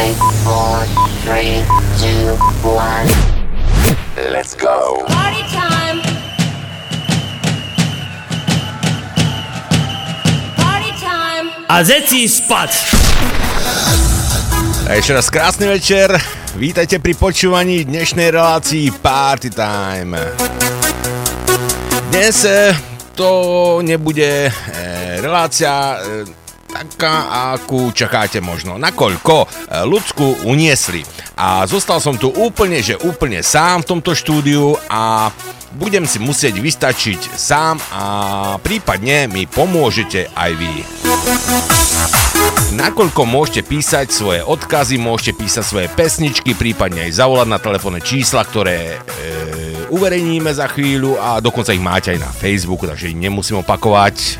Five, four, three, two, one. Let's go. Party time. Party time. A zeci spať! A ešte raz krásny večer. Vítajte pri počúvaní dnešnej relácii Party Time. Dnes eh, to nebude eh, relácia eh, taká, akú čakáte možno. Nakoľko ľudskú uniesli. A zostal som tu úplne, že úplne sám v tomto štúdiu a budem si musieť vystačiť sám a prípadne mi pomôžete aj vy. Nakoľko môžete písať svoje odkazy, môžete písať svoje pesničky, prípadne aj zavolať na telefónne čísla, ktoré e, uverejníme za chvíľu a dokonca ich máte aj na Facebooku, takže ich nemusím opakovať.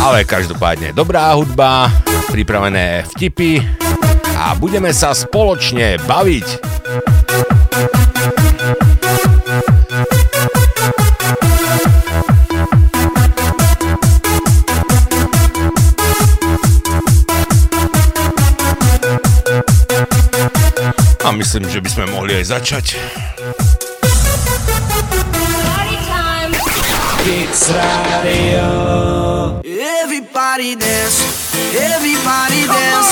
Ale každopádne dobrá hudba, pripravené vtipy a budeme sa spoločne baviť. A myslím, že by sme mohli aj začať. Everybody dance, everybody dance,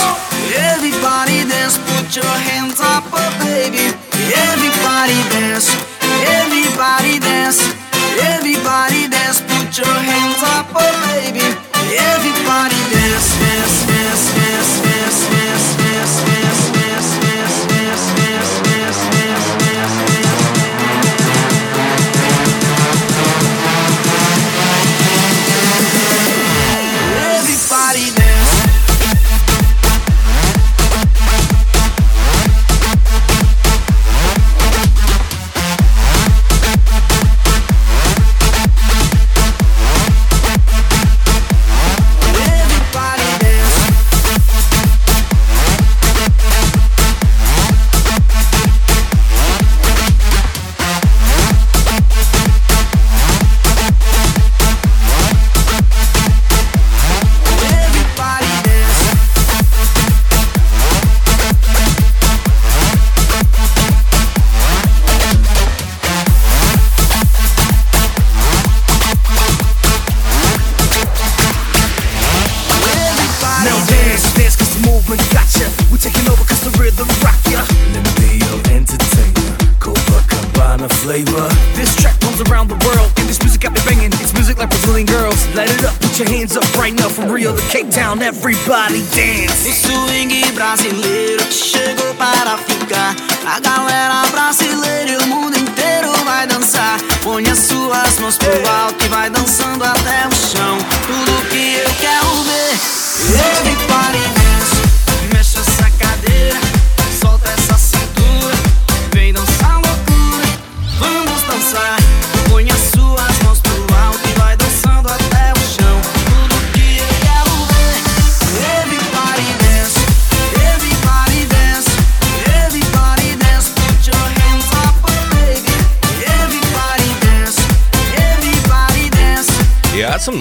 everybody dance, put your hands up, oh baby. Everybody dance, everybody dance, everybody dance, put your hands up, oh baby. Everybody dance, dance, dance, dance, dance,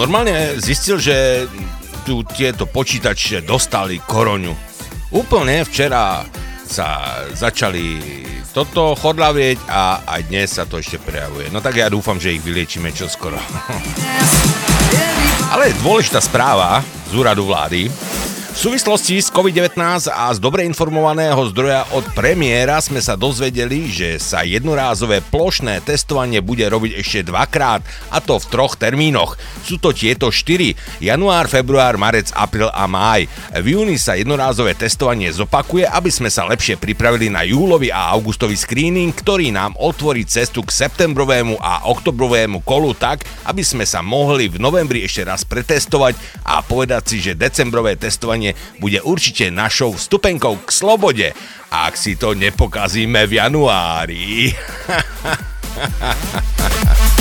normálne zistil, že tu tieto počítače dostali koroňu. Úplne včera sa začali toto chodlavieť a aj dnes sa to ešte prejavuje. No tak ja dúfam, že ich vyliečíme čoskoro. Ale dôležitá správa z úradu vlády. V súvislosti s COVID-19 a z dobre informovaného zdroja od premiéra sme sa dozvedeli, že sa jednorázové plošné testovanie bude robiť ešte dvakrát, a to v troch termínoch. Sú to tieto štyri. Január, február, marec, apríl a máj. V júni sa jednorázové testovanie zopakuje, aby sme sa lepšie pripravili na júlový a augustový screening, ktorý nám otvorí cestu k septembrovému a oktobrovému kolu tak, aby sme sa mohli v novembri ešte raz pretestovať a povedať si, že decembrové testovanie bude určite našou vstupenkou k slobode, ak si to nepokazíme v januári.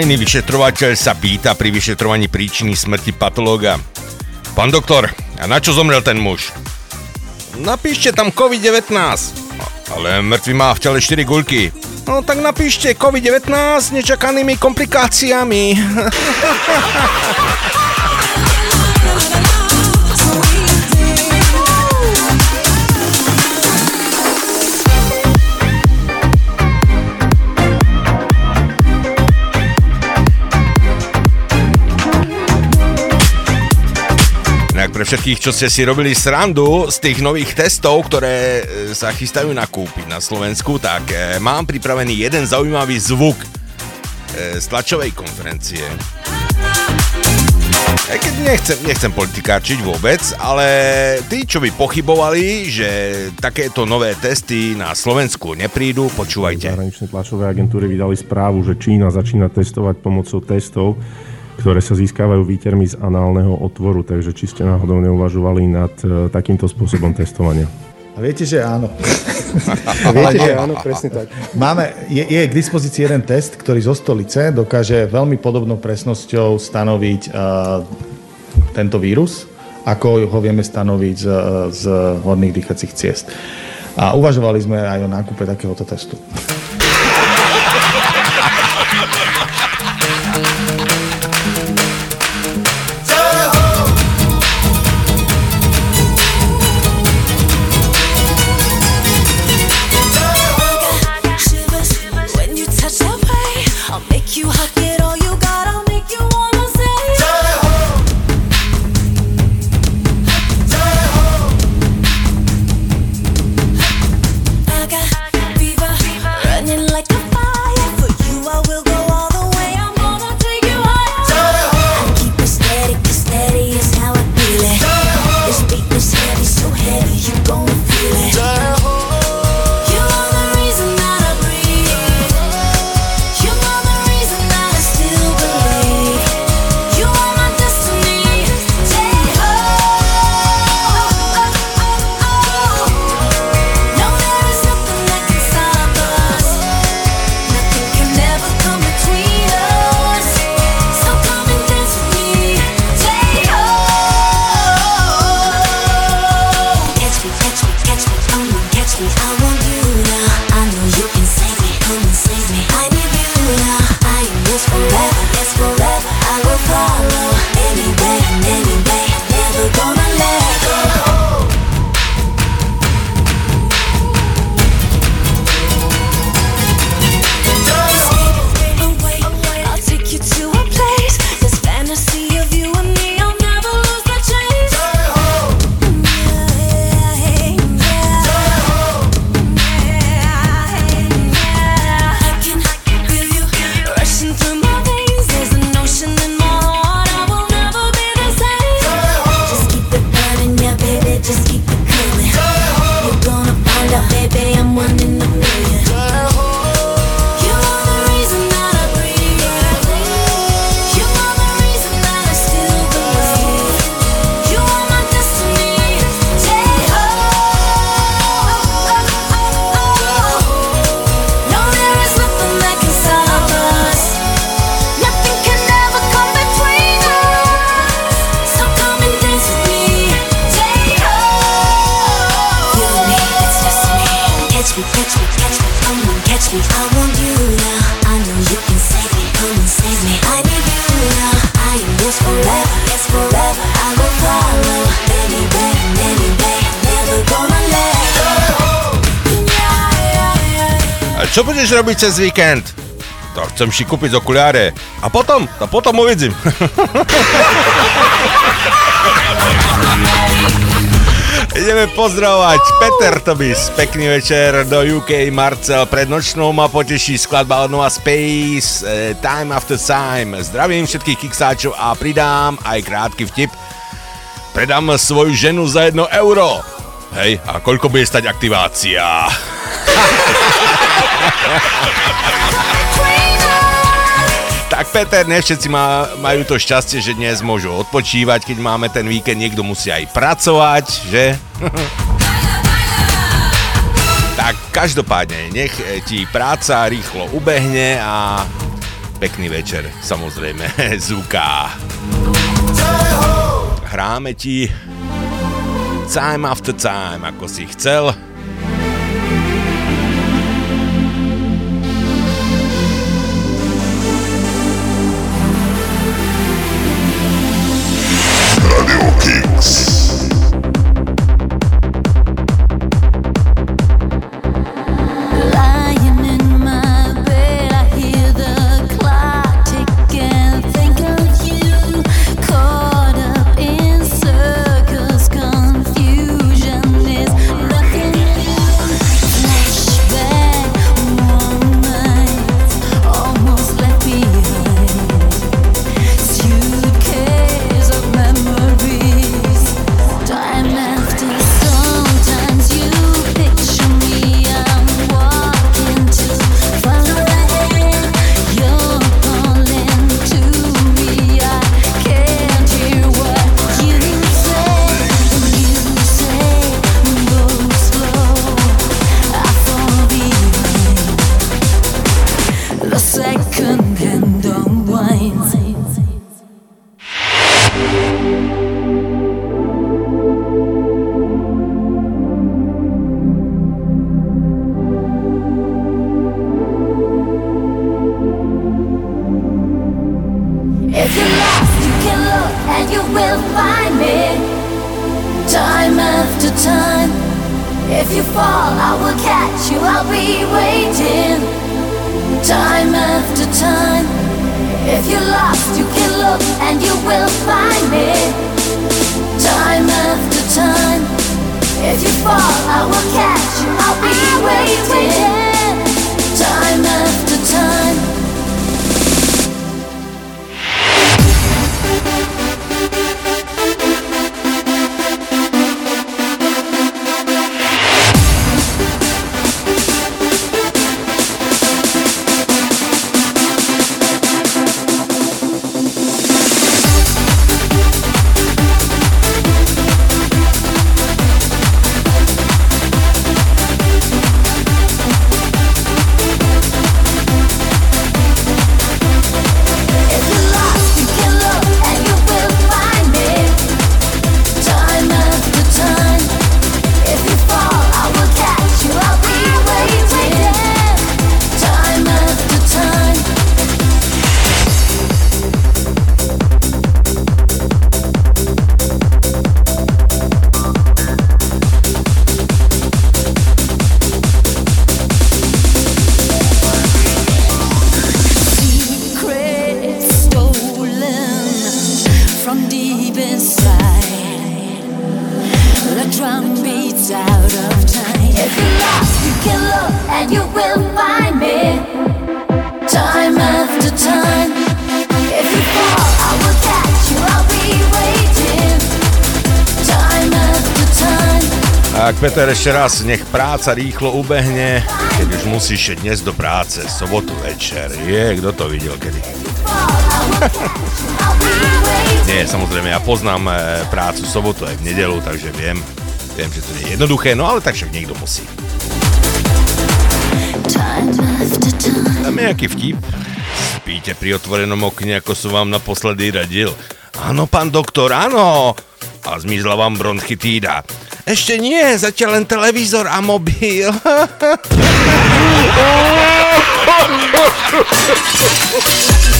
policajný vyšetrovateľ sa pýta pri vyšetrovaní príčiny smrti patológa. Pán doktor, a na čo zomrel ten muž? Napíšte tam COVID-19. Ale mŕtvy má v tele 4 guľky. No tak napíšte COVID-19 s nečakanými komplikáciami. všetkých, čo ste si robili srandu z tých nových testov, ktoré e, sa chystajú nakúpiť na Slovensku, tak e, mám pripravený jeden zaujímavý zvuk e, z tlačovej konferencie. Aj keď nechcem, nechcem politikárčiť vôbec, ale tí, čo by pochybovali, že takéto nové testy na Slovensku neprídu, počúvajte. Zahraničné tlačové agentúry vydali správu, že Čína začína testovať pomocou testov, ktoré sa získavajú výtermi z análneho otvoru, takže či ste náhodou neuvažovali nad e, takýmto spôsobom testovania. A viete, že áno. Viete, že áno, presne tak. Máme, je, je k dispozícii jeden test, ktorý zo stolice dokáže veľmi podobnou presnosťou stanoviť uh, tento vírus, ako ho vieme stanoviť z, z horných dýchacích ciest. A uvažovali sme aj o nákupe takéhoto testu. Cez víkend? To chcem si kúpiť okuliare. A potom? A potom uvidím. Ideme pozdravovať Peter Tobis. Pekný večer do UK. Marcel pred nočnou ma poteší skladba od Nova Space eh, Time After Time. Zdravím všetkých kiksáčov a pridám aj krátky vtip. Predám svoju ženu za jedno euro. Hej, a koľko bude stať aktivácia? Tak Peter, ne všetci má, majú to šťastie, že dnes môžu odpočívať, keď máme ten víkend, niekto musí aj pracovať, že? tak každopádne, nech ti práca rýchlo ubehne a pekný večer, samozrejme, Zuka. Hráme ti time after time, ako si chcel. Ešte raz, nech práca rýchlo ubehne, keď už musíš dnes do práce, sobotu večer. Je, kto to videl kedy? Nie, samozrejme, ja poznám e, prácu sobotu aj v nedelu, takže viem, viem, že to nie je jednoduché, no ale tak však niekto musí. Time. Dáme nejaký vtip? Spíte pri otvorenom okne, ako som vám naposledy radil. Áno, pán doktor, áno. A zmizla vám bronchitída. Ešte nie, zatiaľ len televízor a mobil.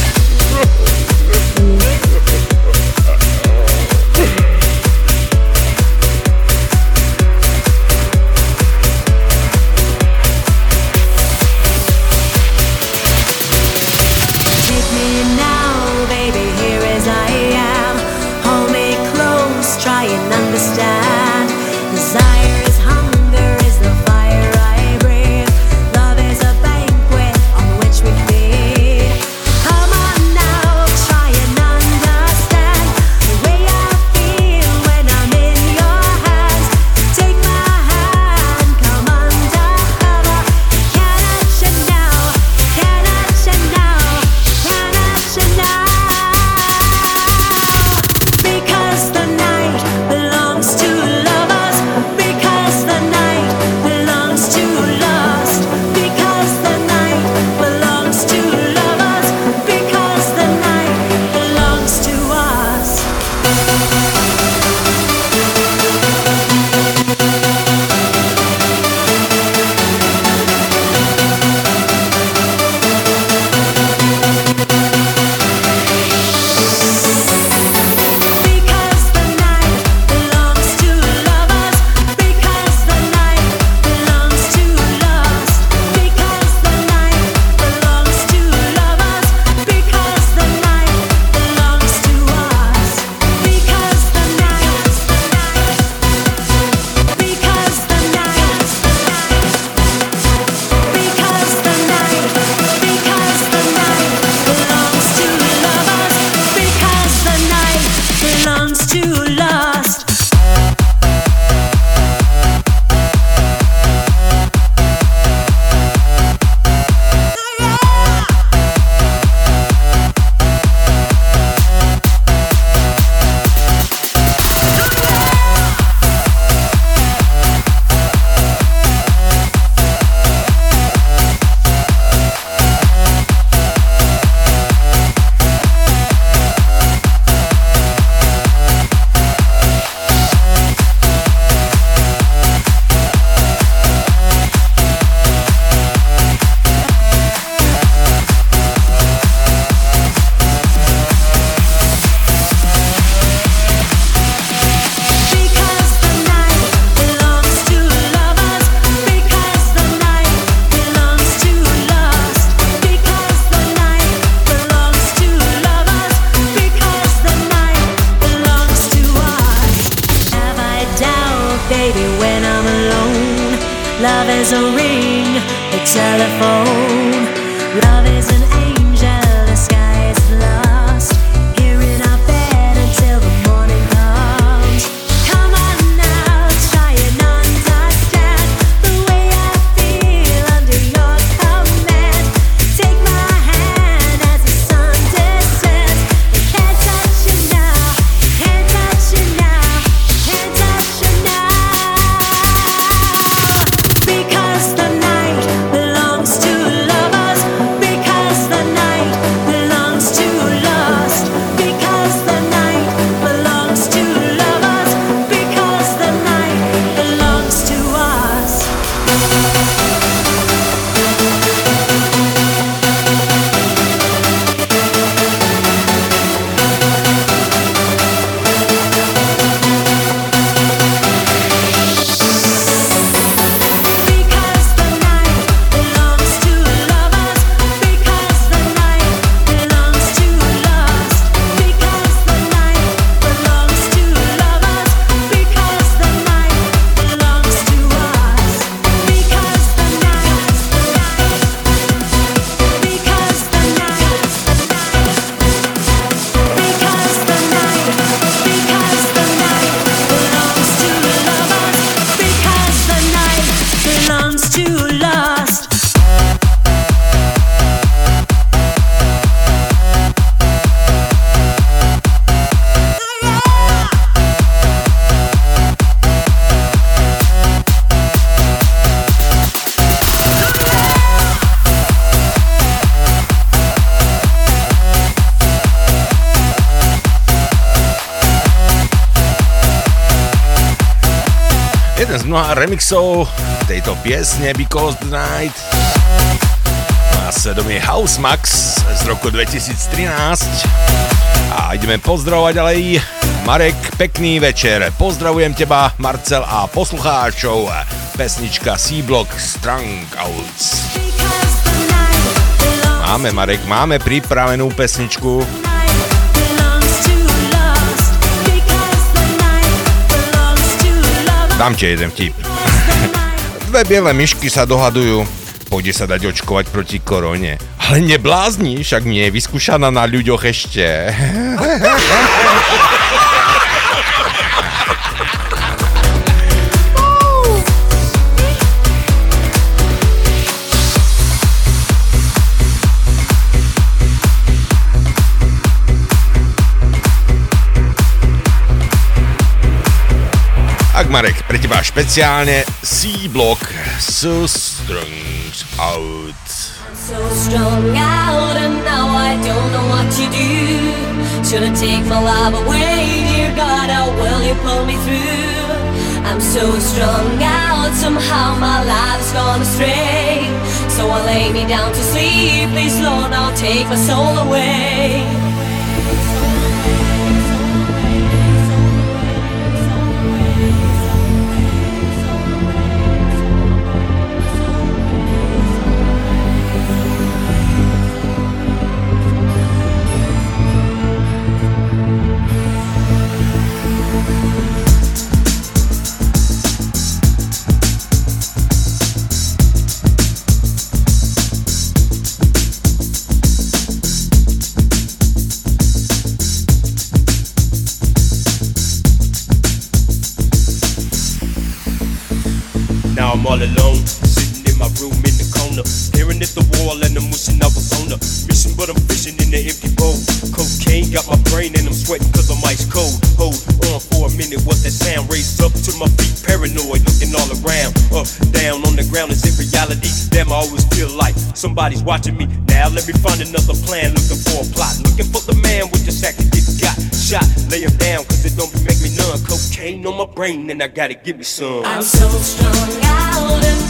remixov tejto piesne Because the Night. Na svedomie House Max z roku 2013. A ideme pozdravovať ďalej. Marek, pekný večer. Pozdravujem teba, Marcel a poslucháčov. Pesnička C-Block Strung Outs. Máme, Marek, máme pripravenú pesničku. Dám ti jeden vtip. Prvé biele myšky sa dohadujú, pôjde sa dať očkovať proti korone. Ale neblázni, však nie je vyskúšaná na ľuďoch ešte. Marek, pre teba špeciálne C-Block So strong Out. So out and now I don't know what to do Should I take my love away, dear God, how will you pull me through? I'm so strong out, somehow my life's gone astray So I lay me down to sleep, please Lord, now take my soul away rain and I gotta give me some. I'm so strung out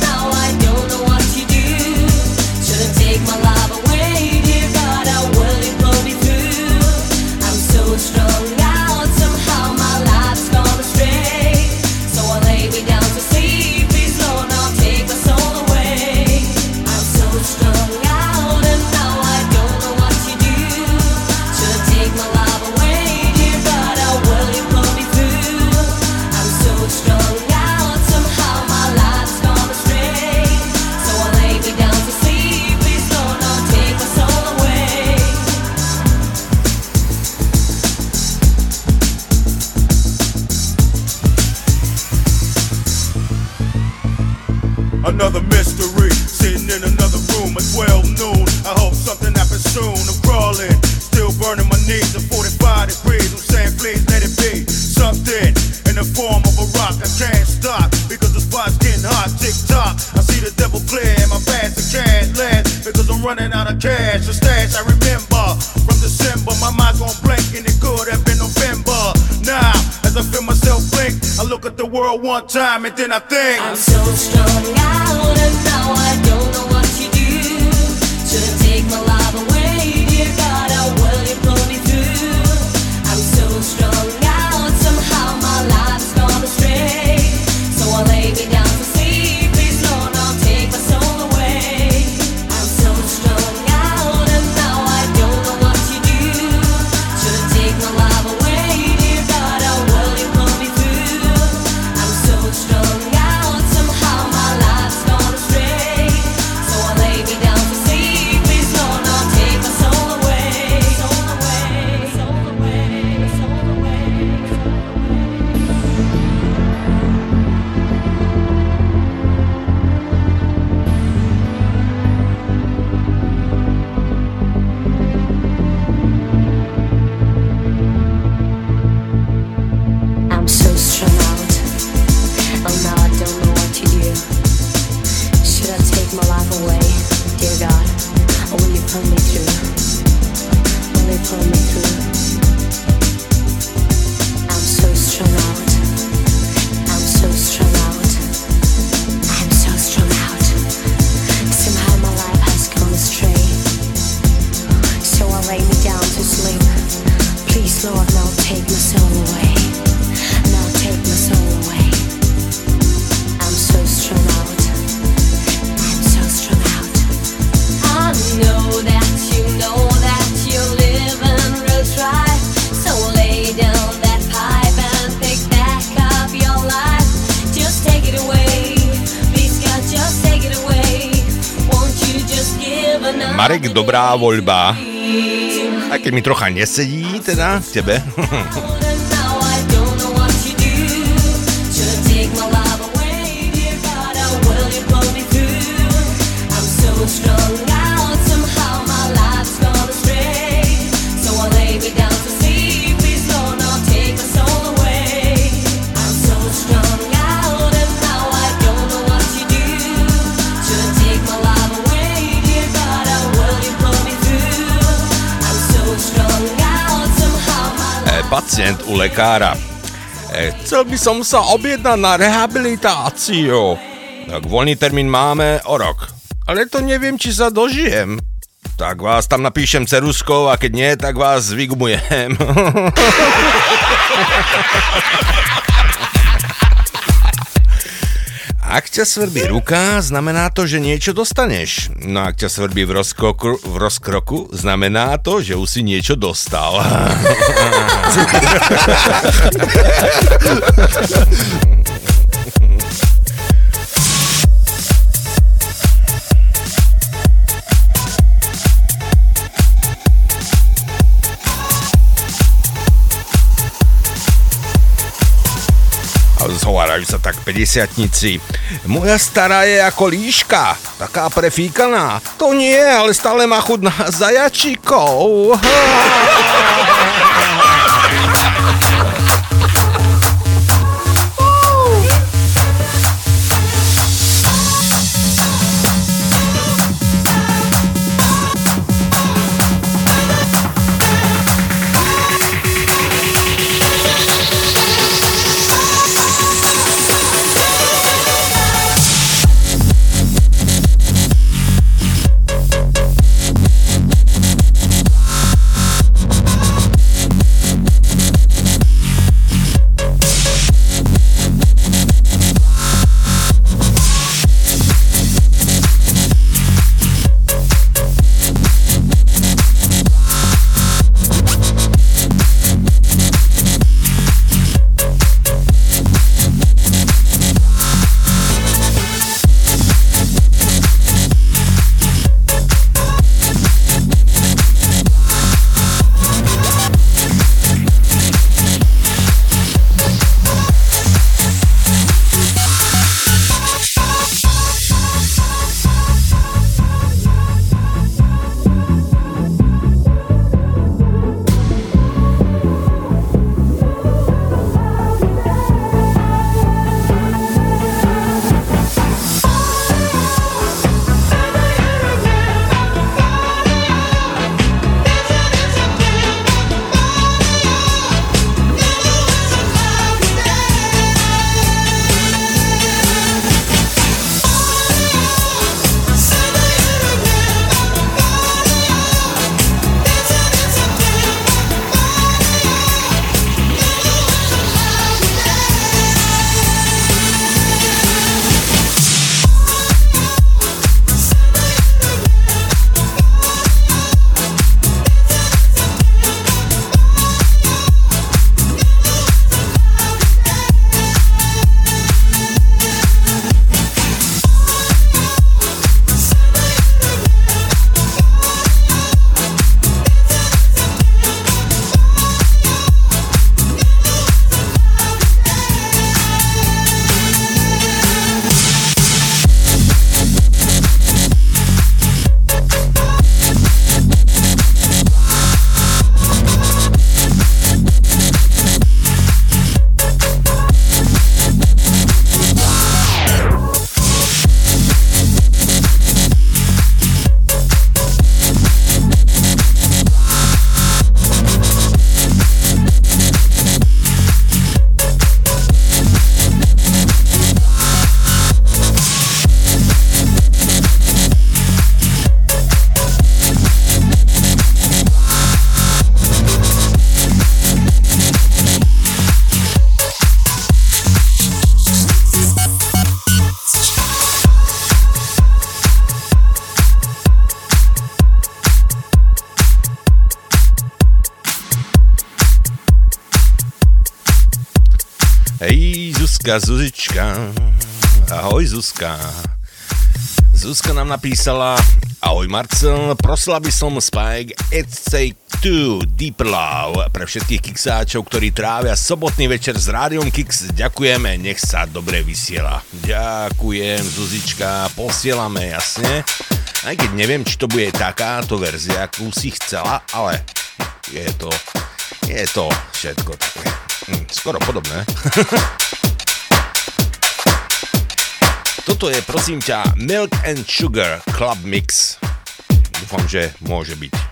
dobrá voľba. A keď mi trocha nesedí, teda tebe. u lekára. E, chcel by som sa objednať na rehabilitáciu. Tak voľný termín máme o rok. Ale to neviem, či sa dožijem. Tak vás tam napíšem ceruskou a keď nie, tak vás vygumujem. Ak ťa svrbí ruka, znamená to, že niečo dostaneš. No ak ťa svrbí v, rozkroku, v rozkroku, znamená to, že už si niečo dostal. zhovárajú sa tak 50 Moja stará je ako líška, taká prefíkaná. To nie, ale stále má chud na zajačikov. Zuzka, Zuzička. Ahoj Zuzka. Zuzka nám napísala Ahoj Marcel, prosila by som Spike It's Take Two Deep Love pre všetkých kiksáčov, ktorí trávia sobotný večer s rádiom Kix. Ďakujeme, nech sa dobre vysiela. Ďakujem Zuzička, posielame jasne. Aj keď neviem, či to bude takáto verzia, akú si chcela, ale je to, je to všetko také. Hm, skoro podobné. Toto je prosím ťa Milk and Sugar Club Mix. Dúfam, že môže byť.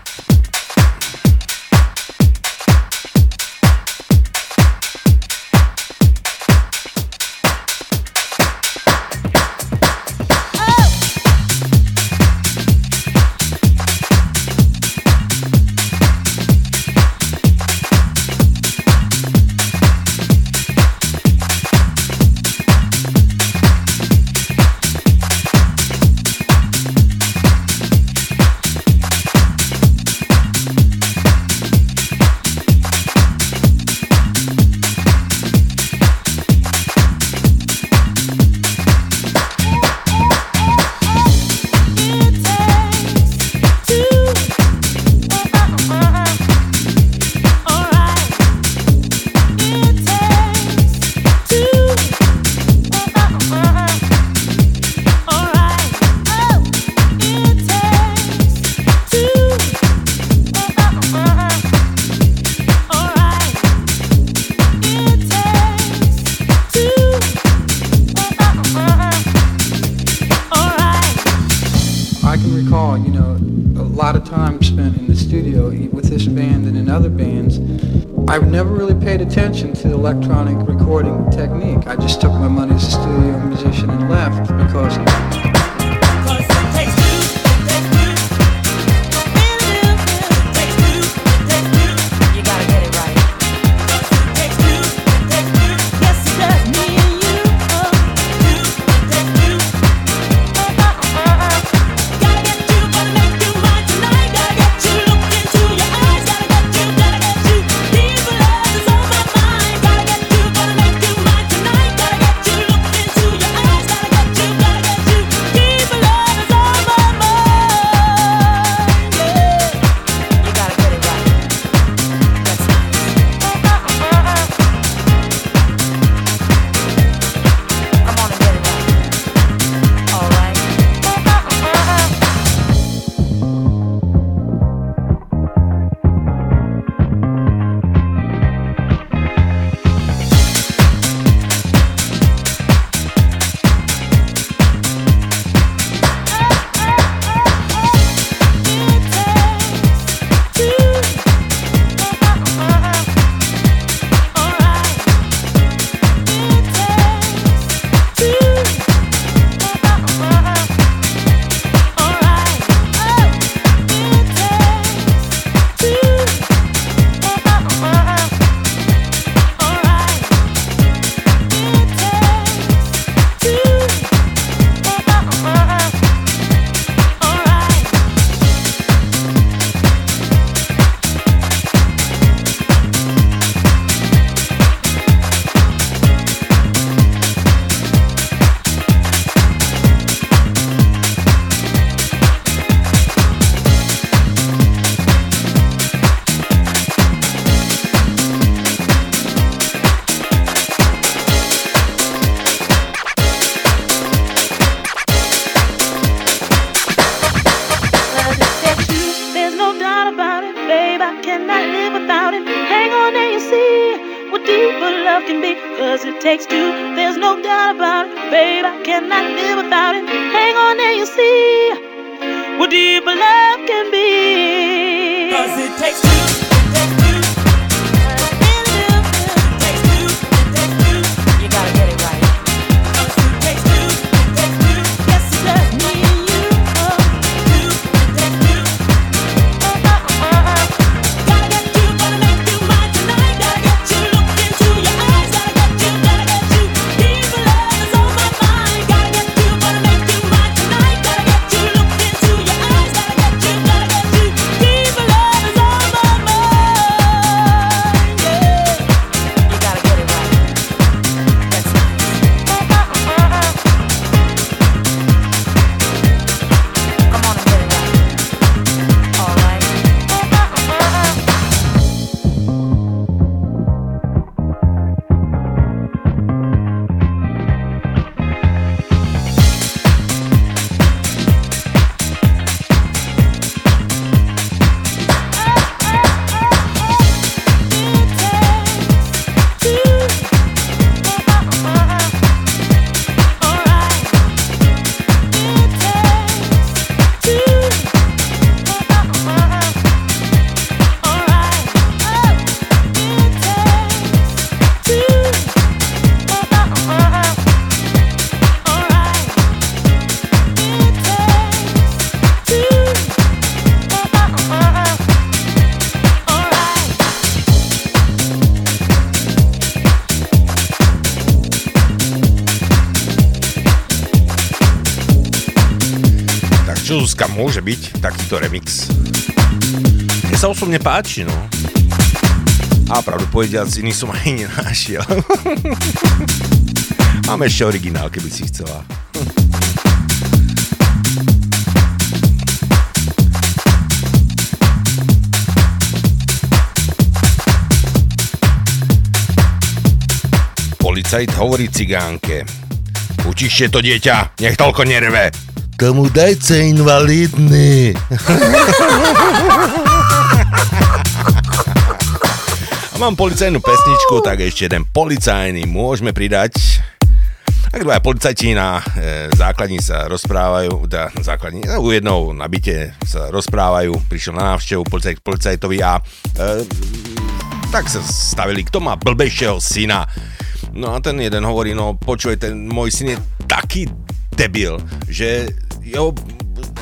Takýto remix. Mne sa osobne páči, no. A pravdu povediac, iný som aj nenašiel. Mám ešte originál, keby si chcela. Policajt hovorí cigánke. Utište to dieťa, nech toľko nerve. Tomu dajte invalidný. A mám policajnú pesničku, tak ešte jeden policajný môžeme pridať. Tak dvaja policajti na e, základni sa rozprávajú, teda na základni, no, u jednou na byte sa rozprávajú, prišiel na návštevu policajt policajtovi a e, tak sa stavili, kto má blbejšieho syna. No a ten jeden hovorí, no počuj, ten môj syn je taký debil, že jo,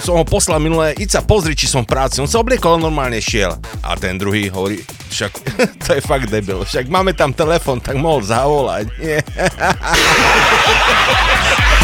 som ho poslal minulé, íď sa pozri, či som v práci. On sa obliekol, normálne šiel. A ten druhý hovorí, však to je fakt debil, však máme tam telefon, tak mohol zavolať. Nie.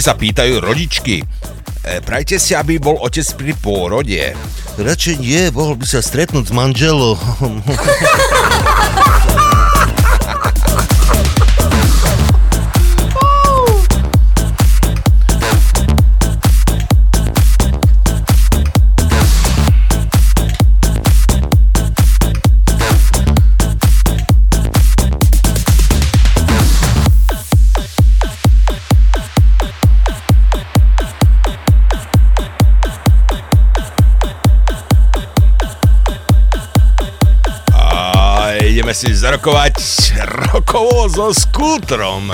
pôrodnici sa pýtajú rodičky. E, prajte si, aby bol otec pri pôrode. Radšej nie, mohol by sa stretnúť s manželom. rokovať rokovo so skútrom.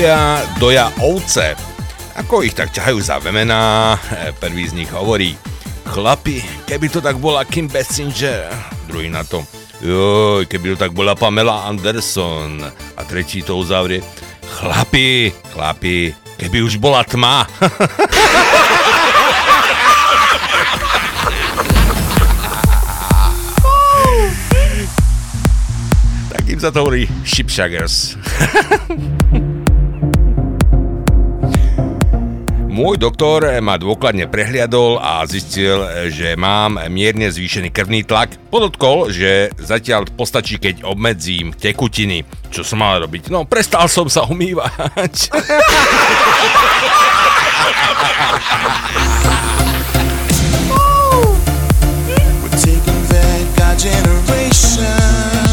lovia doja ovce. Ako ich tak ťahajú za vemená, prvý z nich hovorí Chlapi, keby to tak bola Kim Basinger, druhý na to Joj, keby to tak bola Pamela Anderson. A tretí to uzavrie. Chlapi, chlapi, keby už bola tma. Takým sa to hovorí Shipshaggers. Môj doktor ma dôkladne prehliadol a zistil, že mám mierne zvýšený krvný tlak. Podotkol, že zatiaľ postačí, keď obmedzím tekutiny. Čo som mal robiť? No, prestal som sa umývať. generation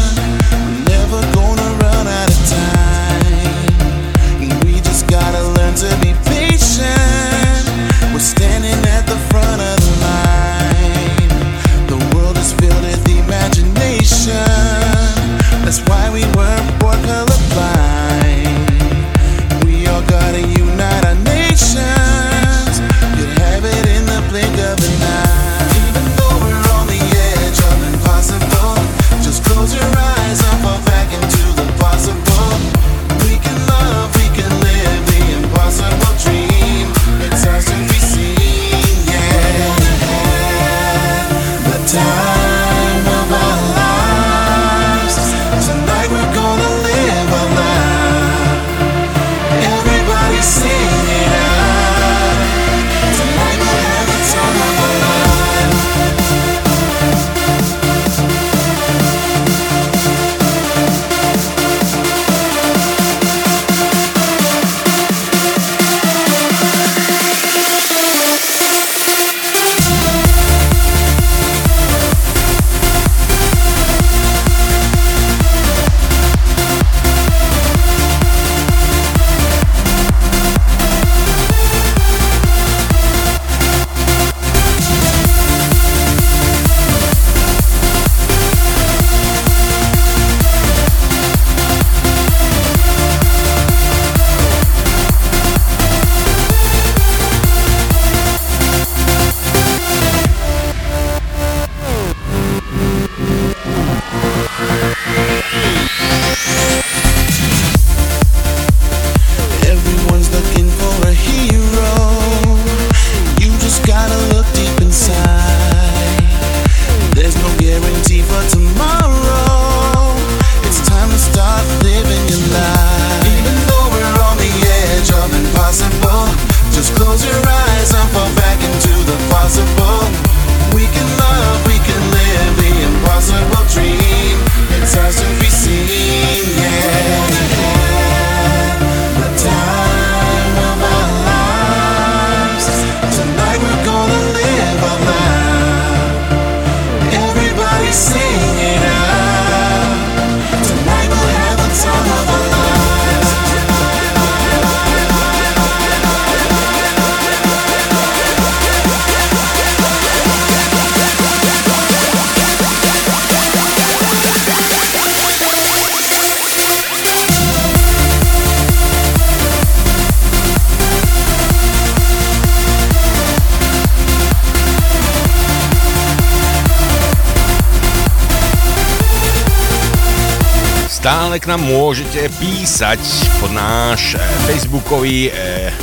písať pod náš eh, facebookový eh,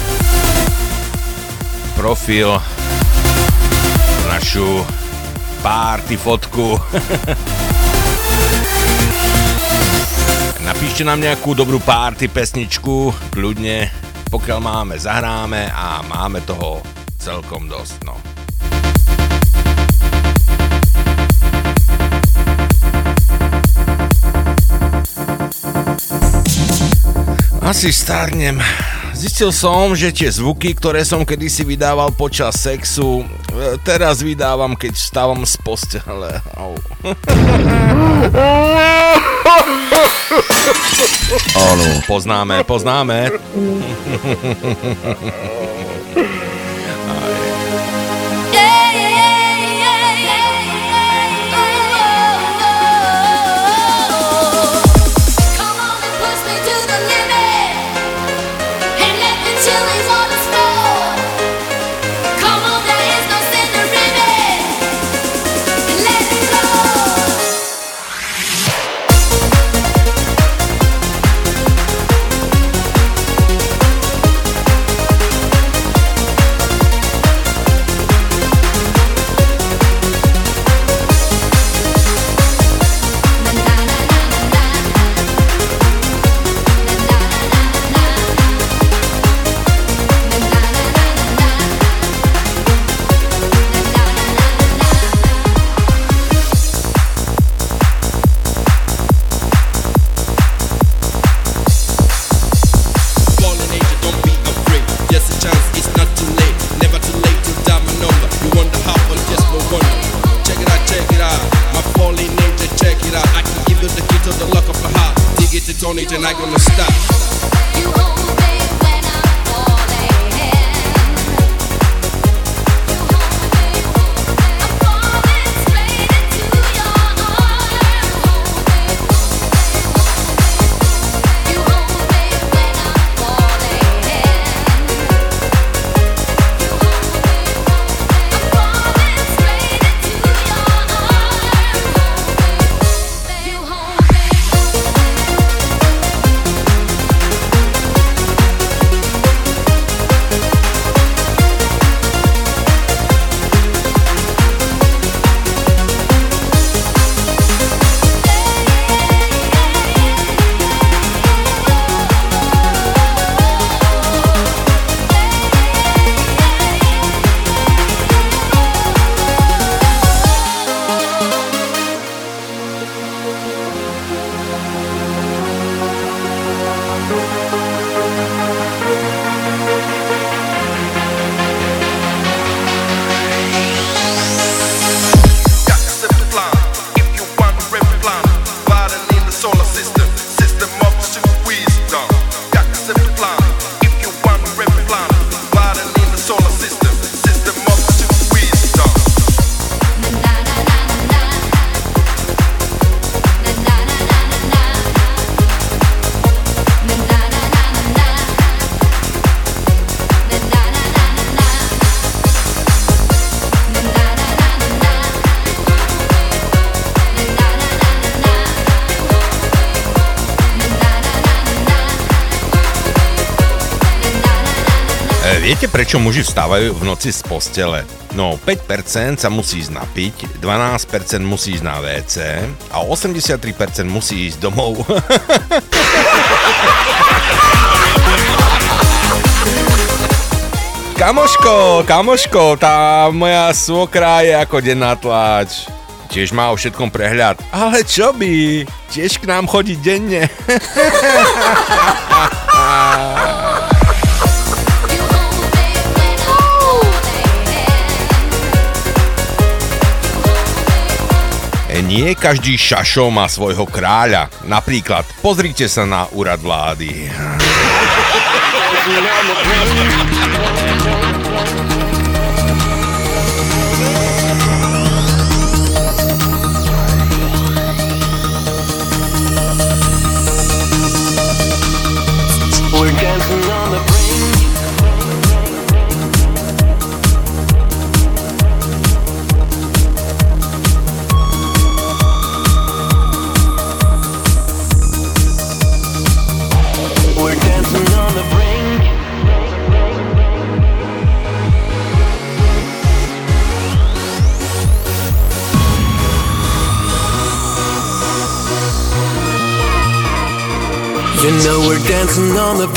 profil našu party fotku. Napíšte nám nejakú dobrú party pesničku, kľudne, pokiaľ máme, zahráme a máme toho celkom dosť, no. Asi starnem. Zistil som, že tie zvuky, ktoré som kedysi vydával počas sexu, e, teraz vydávam, keď vstávam z postele. Au. Áno. Poznáme, poznáme. prečo muži vstávajú v noci z postele. No 5% sa musí ísť napiť, 12% musí ísť na WC a 83% musí ísť domov. kamoško, kamoško, tá moja svokra je ako denná tlač. Tiež má o všetkom prehľad. Ale čo by? Tiež k nám chodí denne. nie každý šašo má svojho kráľa. Napríklad, pozrite sa na úrad vlády. on the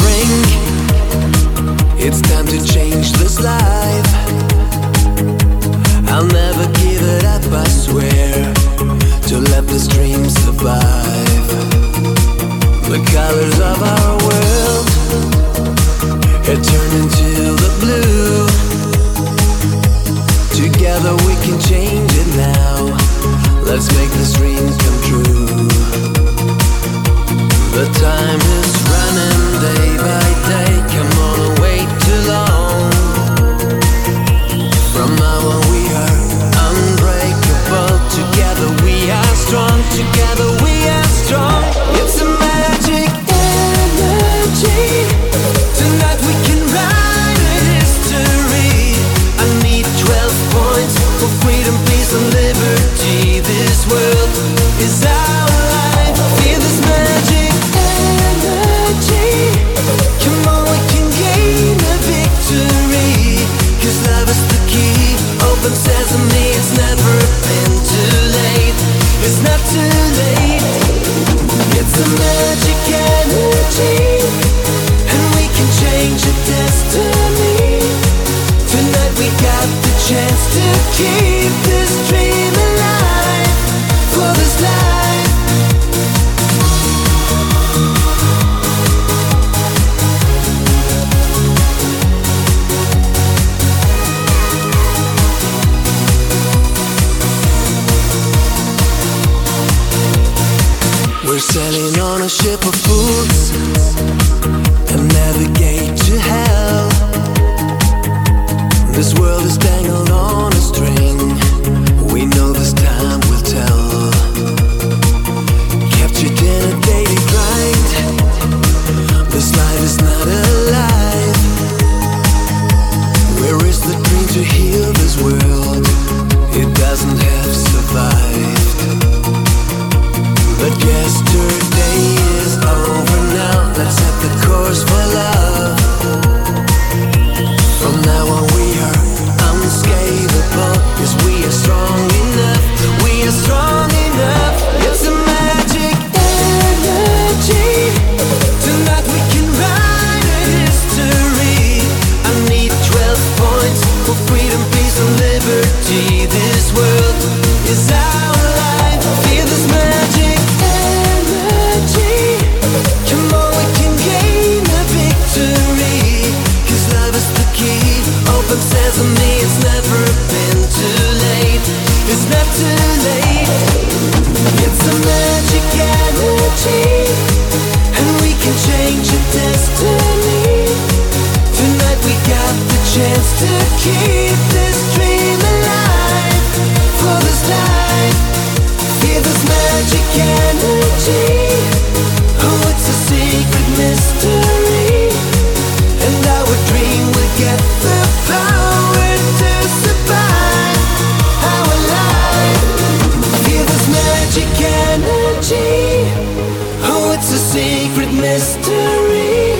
mystery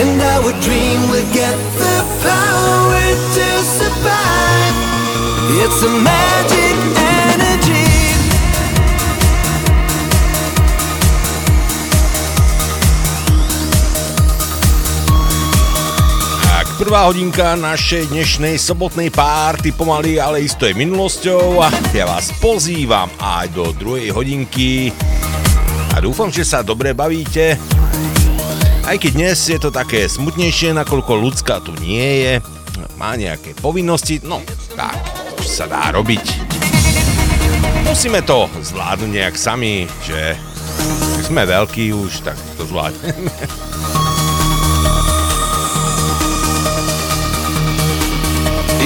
And our dream will get the power to survive. It's a magic energy. Prvá hodinka našej dnešnej sobotnej párty pomaly, ale isto je minulosťou a ja vás pozývam aj do druhej hodinky dúfam, že sa dobre bavíte. Aj keď dnes je to také smutnejšie, nakoľko ľudská tu nie je, má nejaké povinnosti, no tak, už sa dá robiť. Musíme to zvládnuť nejak sami, že sme veľkí už, tak to zvládneme.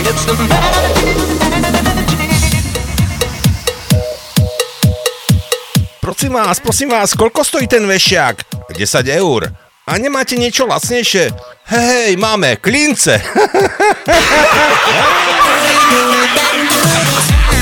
It's the Prosím vás, prosím vás, koľko stojí ten vešiak? 10 eur. A nemáte niečo lacnejšie? Hej, máme klince.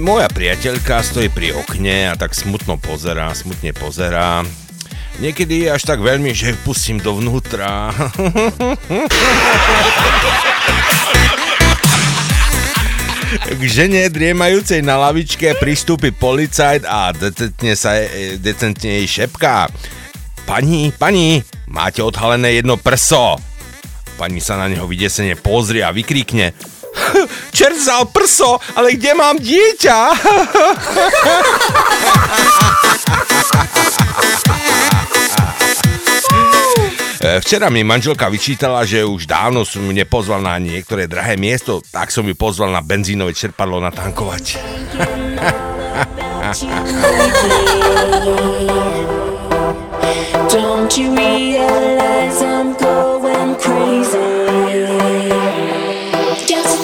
moja priateľka stojí pri okne a tak smutno pozerá, smutne pozerá. Niekedy až tak veľmi, že ju pustím dovnútra. K žene driemajúcej na lavičke pristúpi policajt a decentne, sa, e, decentne jej šepká. Pani, pani, máte odhalené jedno prso. Pani sa na neho vydesene pozrie a vykríkne. Čert vzal prso, ale kde mám dieťa? E, Včera mi manželka vyčítala, že už dávno som ju nepozval na niektoré drahé miesto, tak som ju pozval na benzínové čerpadlo natankovať. Don't you realize I'm going crazy?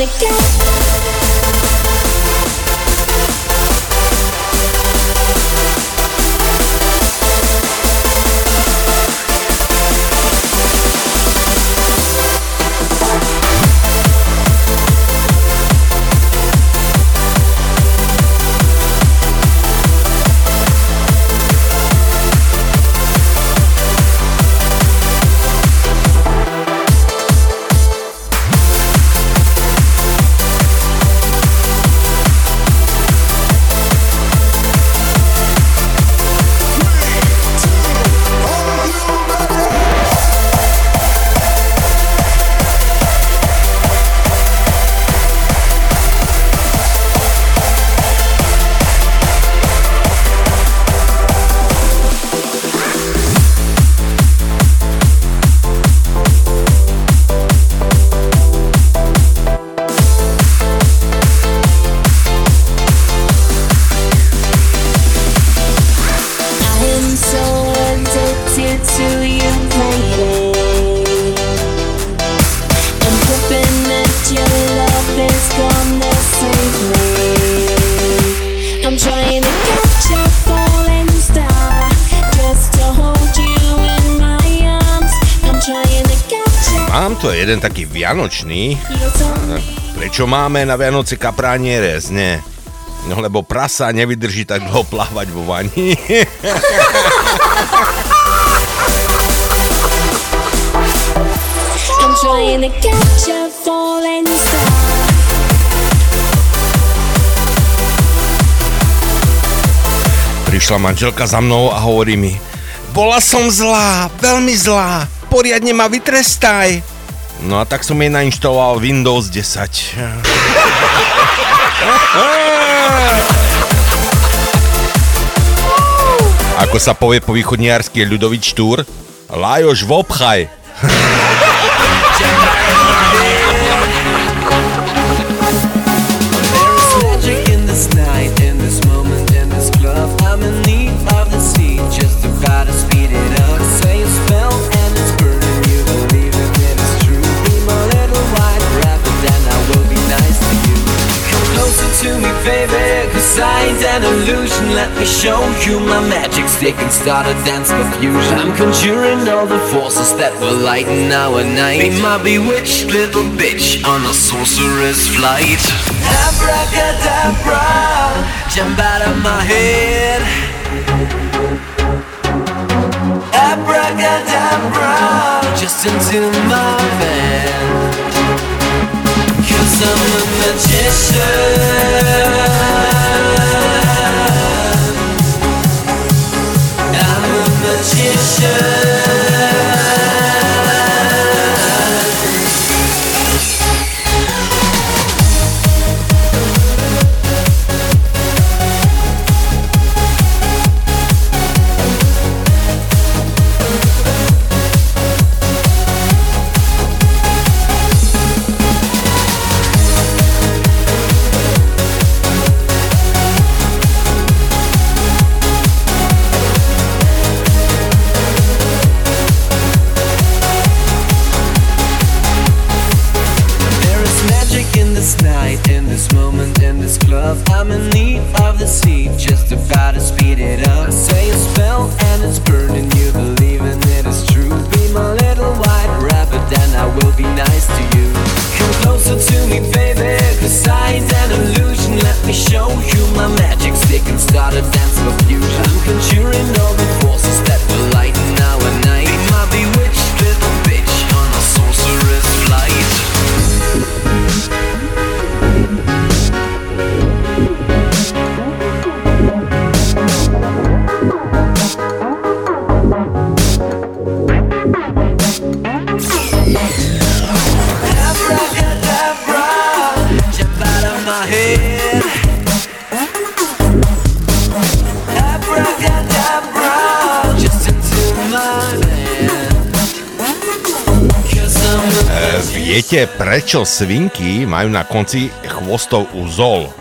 I'm trying to Mám tu jeden taký vianočný. Prečo máme na Vianoce kapraniere? Nie. No lebo prasa nevydrží tak dlho plávať vo vani. To. Prišla manželka za mnou a hovorí mi Bola som zlá, veľmi zlá, poriadne ma vytrestaj. No a tak som jej nainštaloval Windows 10. Ako sa povie po východniarsky je ľudový štúr, Lajoš vobchaj. An illusion. Let me show you my magic stick and start a dance confusion. I'm conjuring all the forces that will lighten our night. Be my bewitched little bitch on a sorcerer's flight. Abracadabra, jump out of my head. Abracadabra, just into my bed. Cause I'm a magician. should Viete, prečo svinky majú na konci chvostov úzol?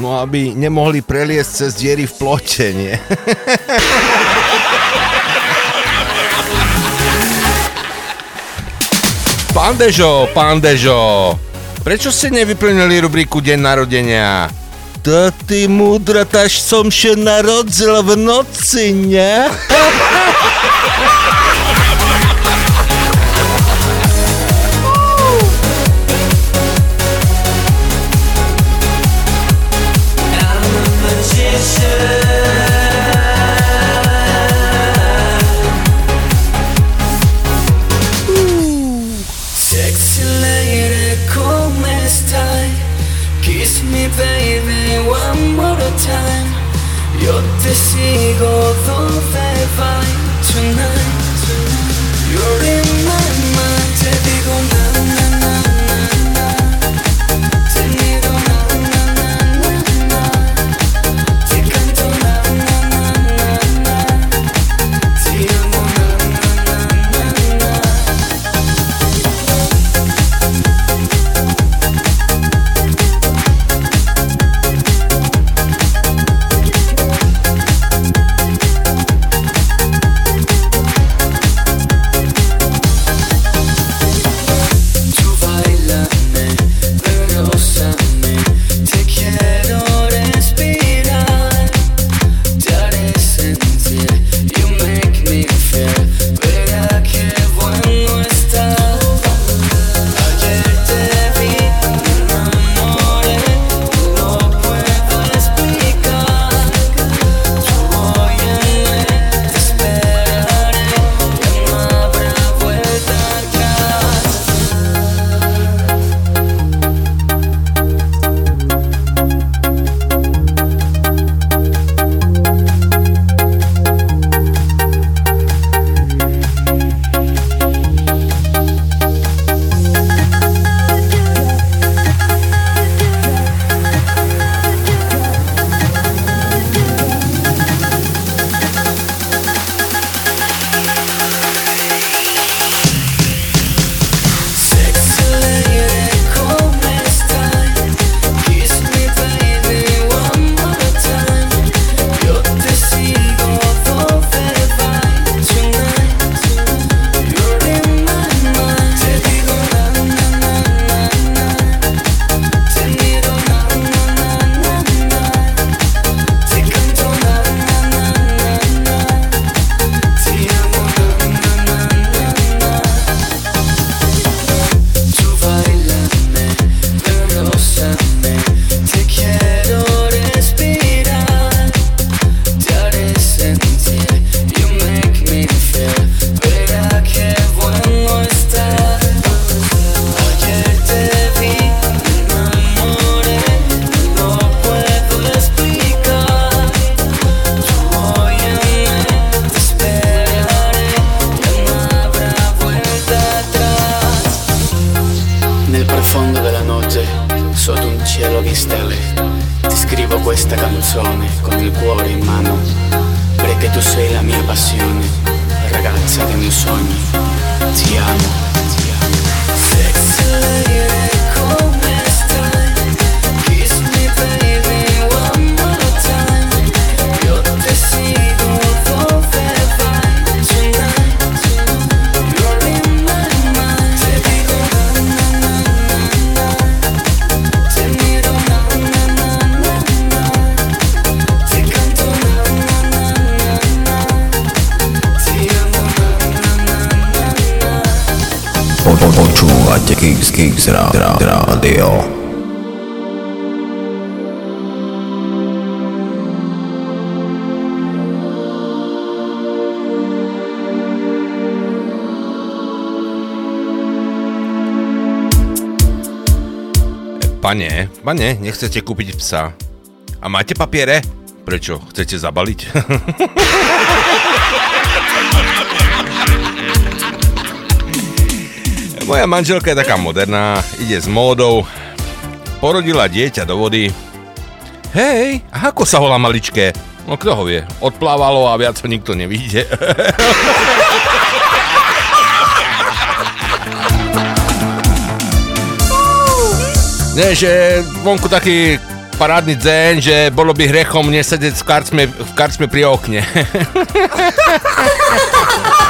No aby nemohli preliesť cez diery v plote, nie? pán Dežo, pán Dežo, prečo ste nevyplnili rubriku Deň narodenia? To ty múdra, taž som še narodzila v noci, ne? Pane, nechcete kúpiť psa? A máte papiere? Prečo? Chcete zabaliť? Moja manželka je taká moderná, ide s módou, porodila dieťa do vody. Hej, a ako sa volá maličké? No kto ho vie? Odplávalo a viac ho nikto nevidie. Nie, že vonku taký parádny dzen, že bolo by hrechom nesedieť v karcme, v karcme pri okne.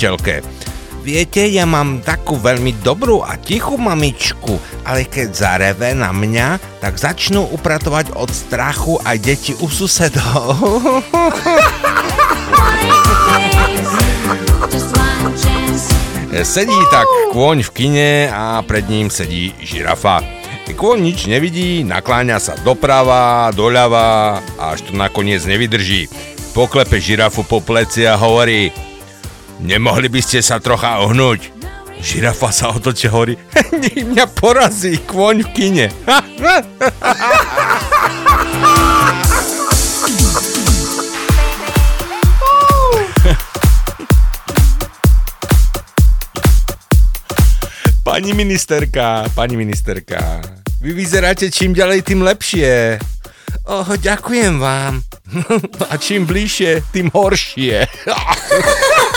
učiteľke. Viete, ja mám takú veľmi dobrú a tichú mamičku, ale keď zareve na mňa, tak začnú upratovať od strachu aj deti u susedov. Sedí tak kôň v kine a pred ním sedí žirafa. Kôň nič nevidí, nakláňa sa doprava, doľava, až to nakoniec nevydrží. Poklepe žirafu po pleci a hovorí – Nemohli by ste sa trocha ohnúť? Žirafa sa otočí hovorí, nech mňa porazí kvoň v kine. Pani ministerka, pani ministerka, vy vyzeráte čím ďalej, tým lepšie. Oh, ďakujem vám. A čím bližšie, tým horšie.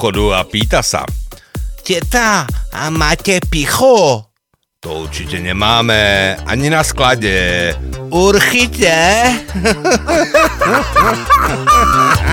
obchodu a pýta sa. Teta, a máte picho? To určite nemáme, ani na sklade. Urchite.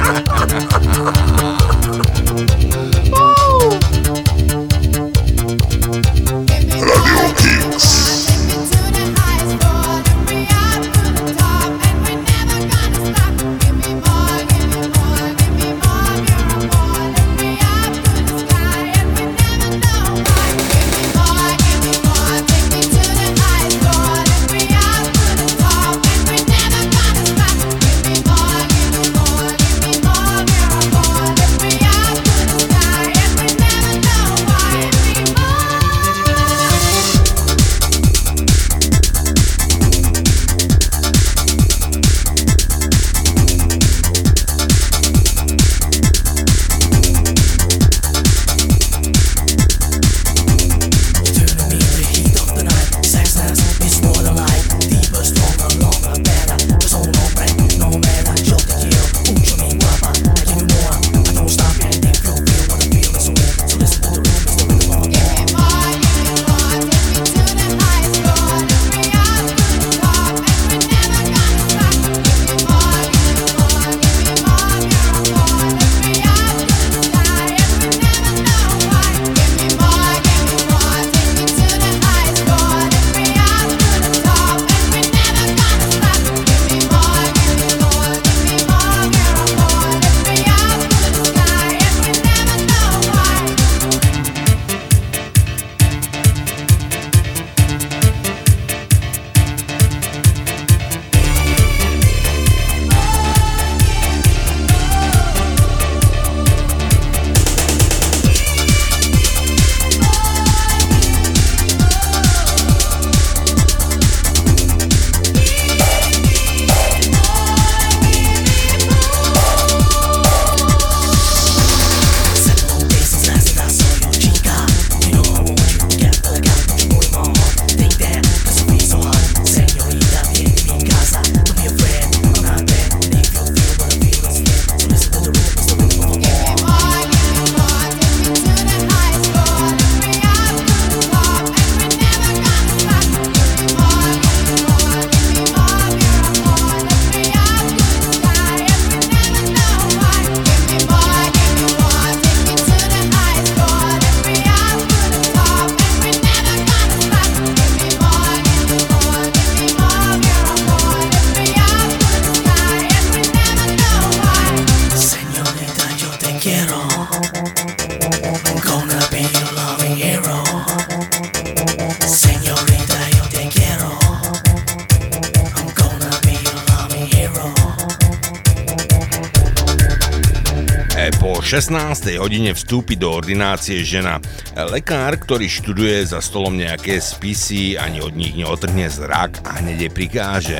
vstúpi do ordinácie žena. Lekár, ktorý študuje za stolom nejaké spisy, ani od nich neotrhne zrak a hneď jej prikáže.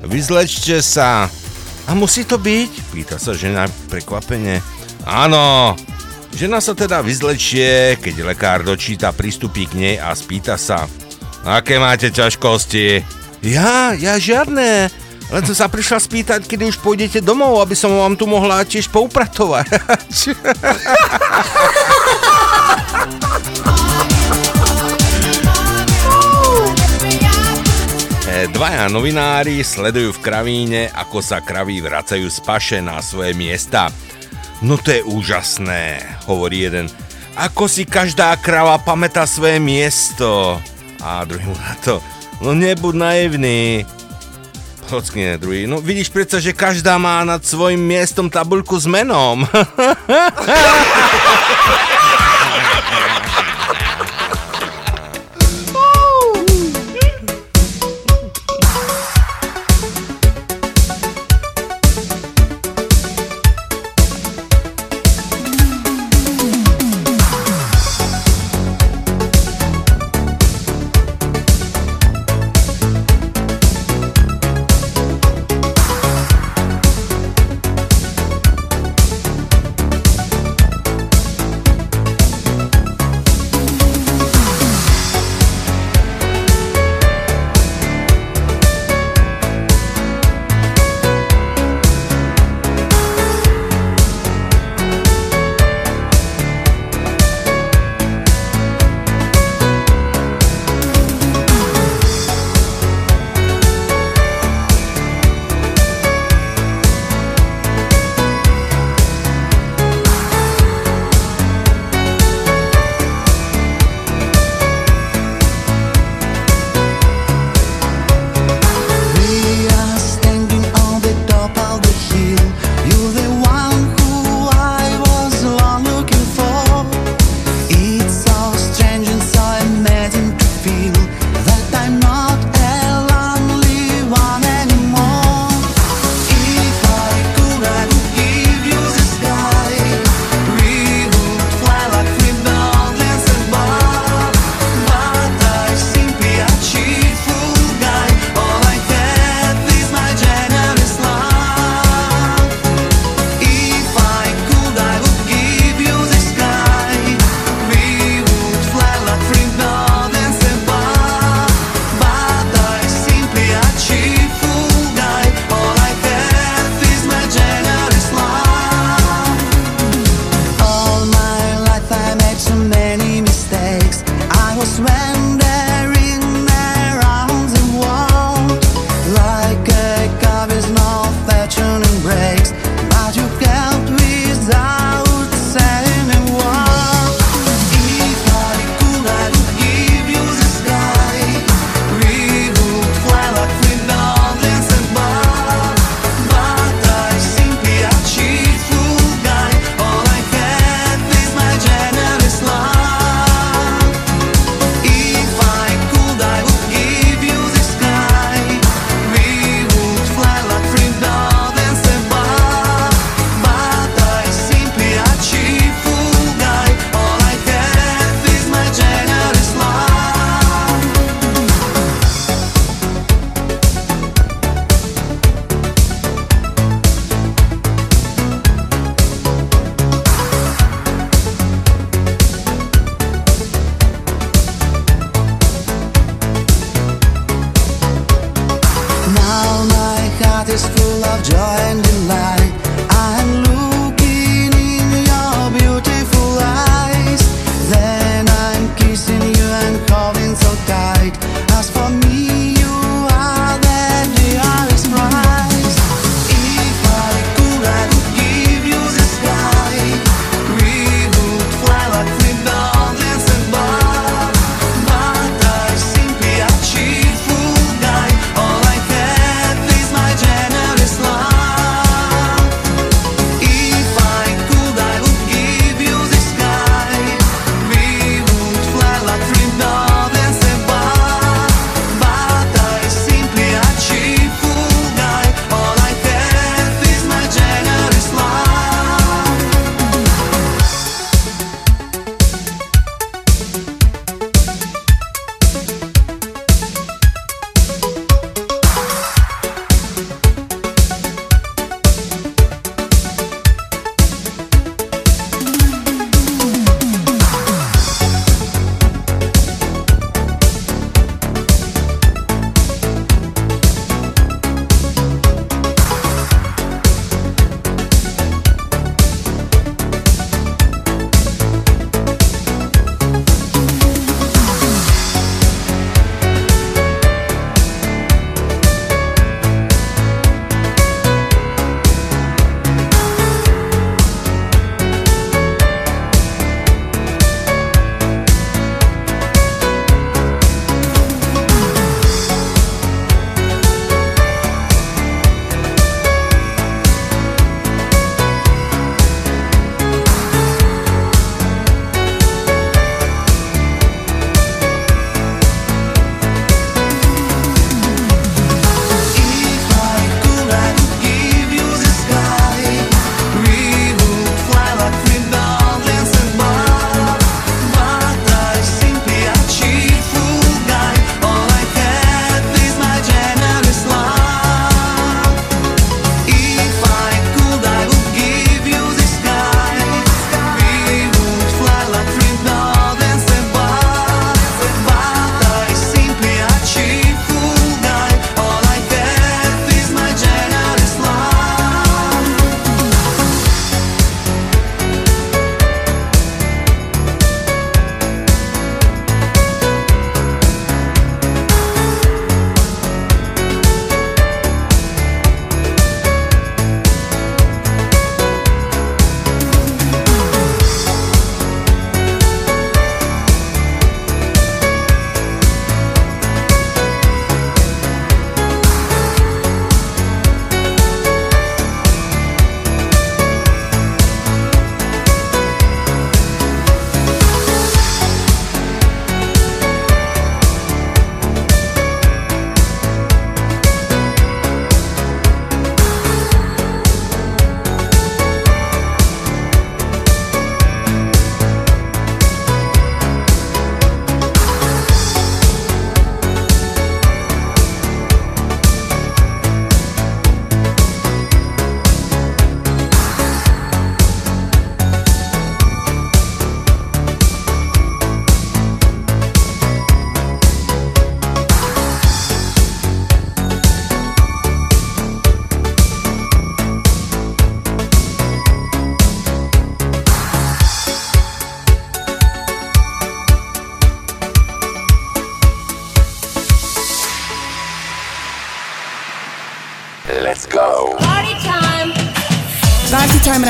Vyzlečte sa. A musí to byť? Pýta sa žena prekvapene. Áno. Žena sa teda vyzlečie, keď lekár dočíta, pristupí k nej a spýta sa. Aké máte ťažkosti? Ja, ja žiadne. Len som sa prišla spýtať, kedy už pôjdete domov, aby som vám tu mohla tiež poupratovať. Dvaja novinári sledujú v kravíne, ako sa kraví vracajú z paše na svoje miesta. No to je úžasné, hovorí jeden. Ako si každá krava pamätá svoje miesto. A druhý mu na to. No nebuď naivný. Hockne druhý. No vidíš predsa, že každá má nad svojim miestom tabuľku s menom.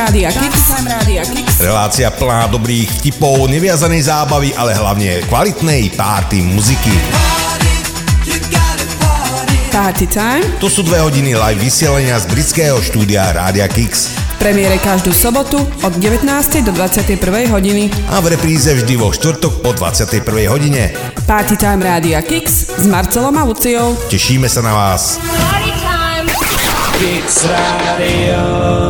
Rádia Kix. Kix. Relácia plná dobrých vtipov, neviazanej zábavy, ale hlavne kvalitnej párty muziky. Party Time. To sú dve hodiny live vysielania z britského štúdia Rádia Kix. Premiére každú sobotu od 19. do 21. hodiny. A v repríze vždy vo štvrtok po 21. hodine. Party Time Rádia Kix s Marcelom a Luciou. Tešíme sa na vás. Party time. Kicks Radio.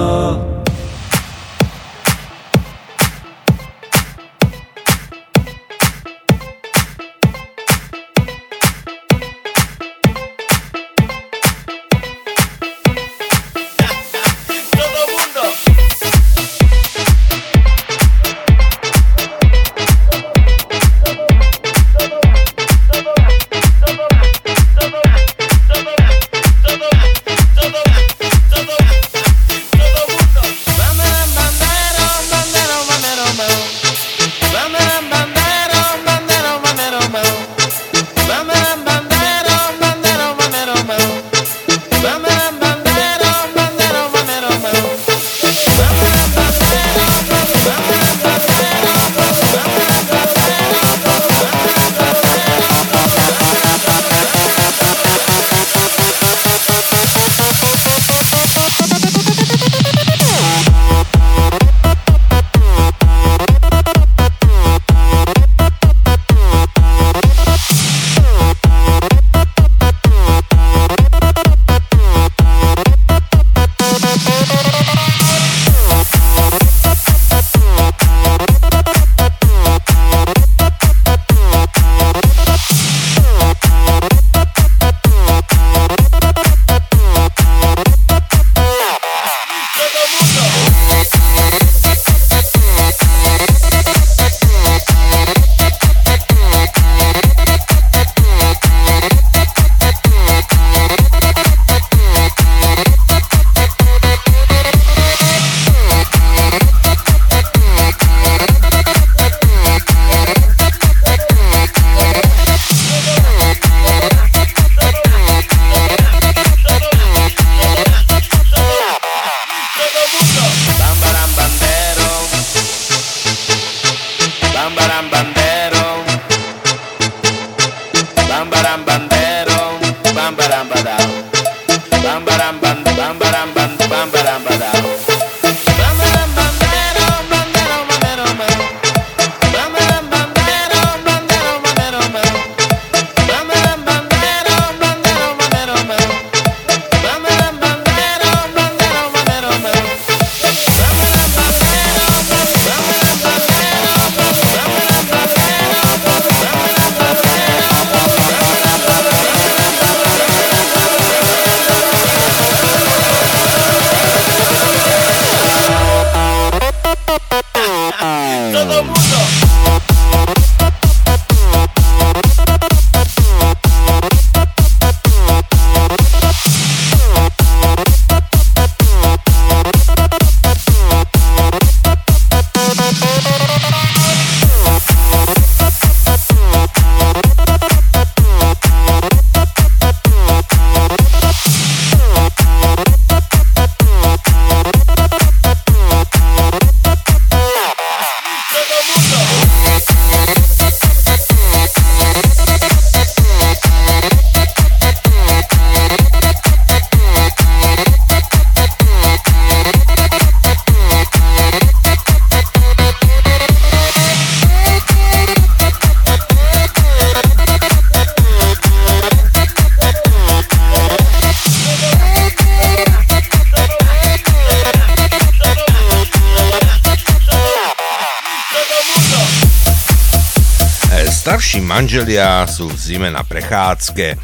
Manželia sú v zime na prechádzke. E,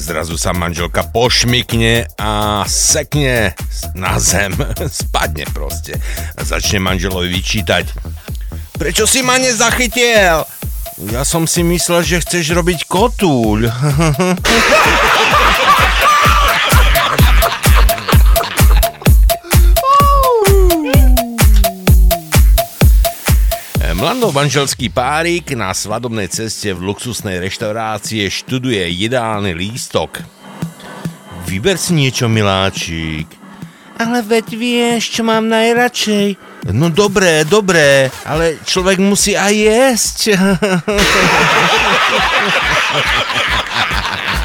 Zrazu sa manželka pošmikne a sekne na zem. Spadne proste. A začne manželovi vyčítať. Prečo si ma nezachytil? Ja som si myslel, že chceš robiť kotúľ. Manželský párik na svadobnej ceste v luxusnej reštaurácie študuje ideálny lístok. Vyber si niečo, miláčik. Ale veď vieš, čo mám najradšej. No dobré, dobré, ale človek musí aj jesť.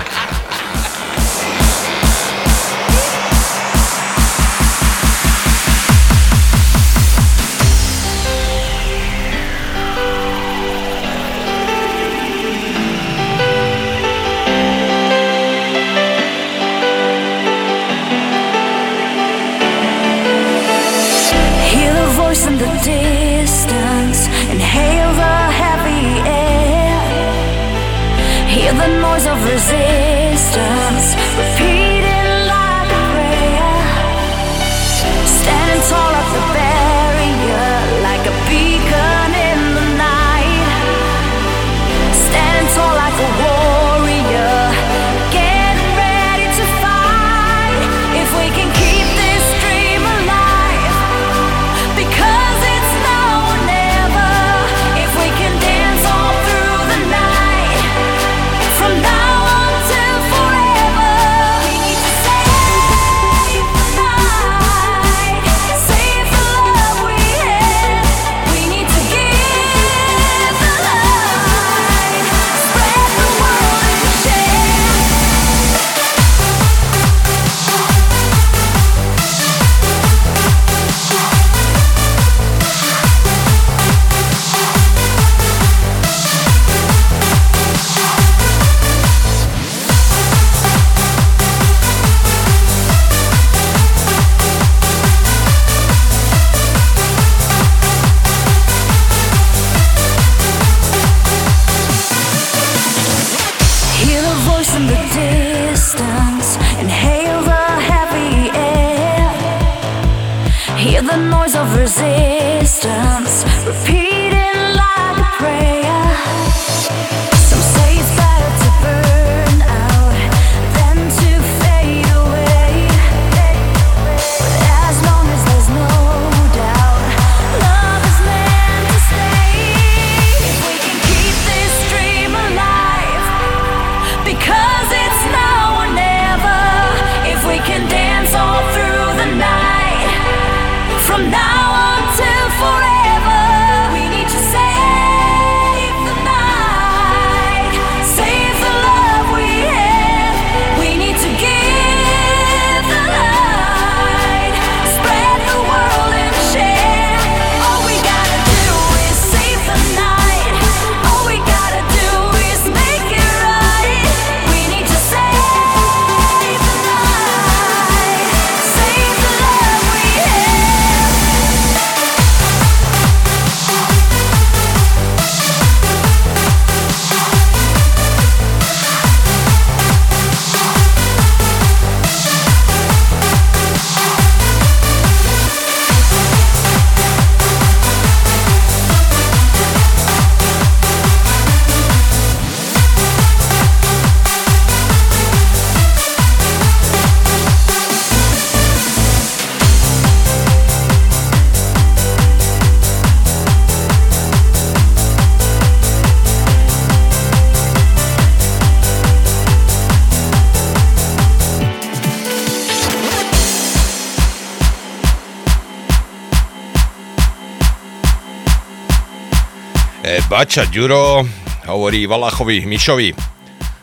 Miča Ďuro hovorí Valachovi Mišovi.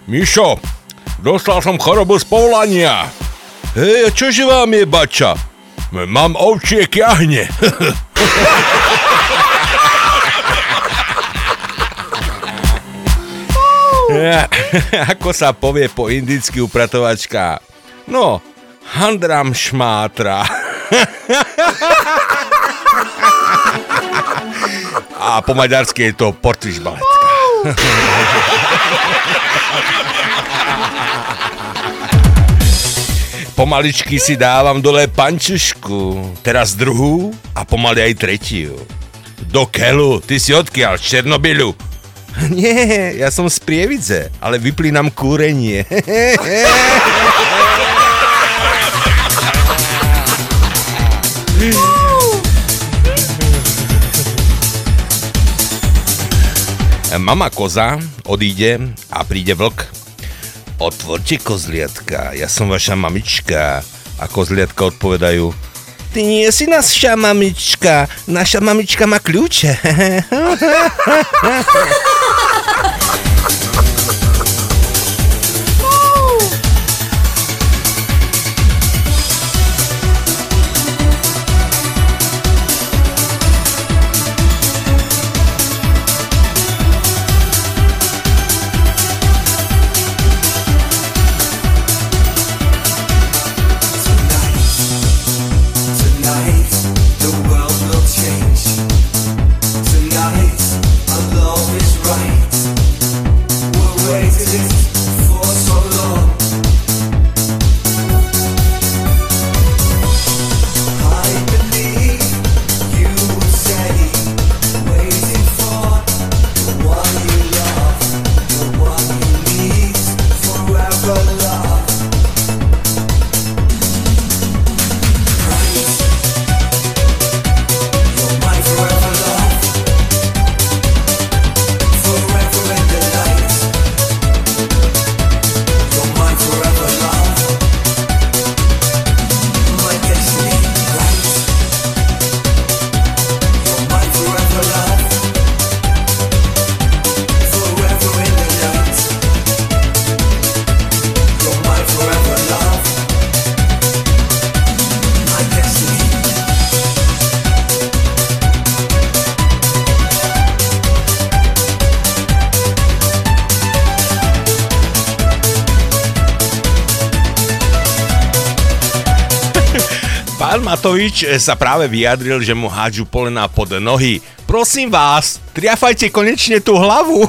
Mišo, dostal som chorobu z povolania. Hej, a čože vám je, bača? Mám ovčie jahne. Ako sa povie po indicky upratovačka? No, handram šmátra. A po maďarsky je to portriž baletka. Pomaličky si dávam dole pančušku, teraz druhú a pomaly aj tretiu. Do Kelu, ty si odkiaľ, z Černobylu? Nie, ja som z Prievidze, ale vyplínam kúrenie. E, mama koza odíde a príde vlk. Otvorte kozliatka, ja som vaša mamička. A kozliatka odpovedajú, ty nie si naša mamička, naša mamička má kľúče. Matovič sa práve vyjadril, že mu hádžu polena pod nohy. Prosím vás, triafajte konečne tú hlavu.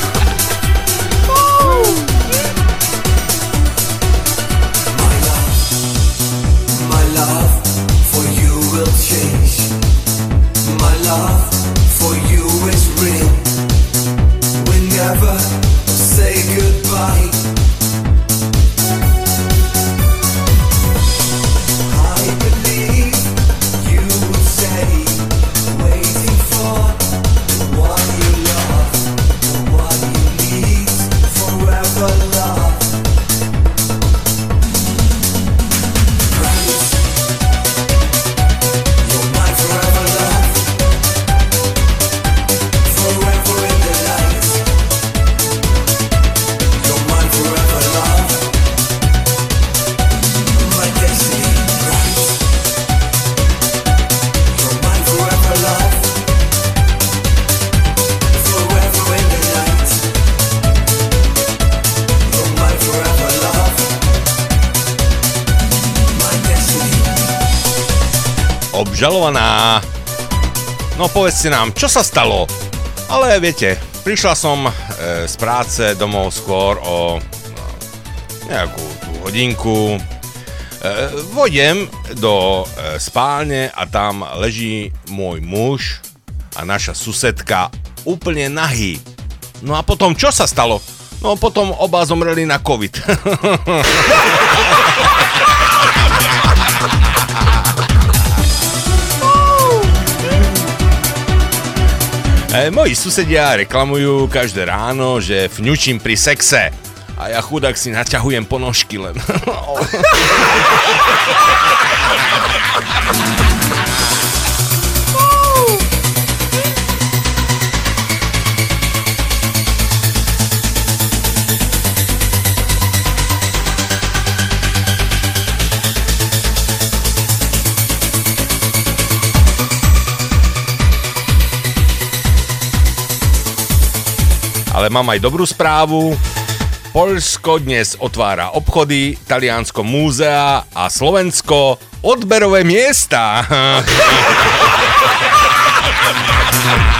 Obžalovaná. No povedzte nám, čo sa stalo? Ale viete, prišla som e, z práce domov skôr o no, nejakú tú hodinku. E, vodem do e, spálne a tam leží môj muž a naša susedka úplne nahý. No a potom čo sa stalo? No potom oba zomreli na COVID. E, moji susedia reklamujú každé ráno, že fňučím pri sexe. A ja chudák si naťahujem ponožky len. Ale mám aj dobrú správu. Poľsko dnes otvára obchody, Taliansko múzea a Slovensko odberové miesta.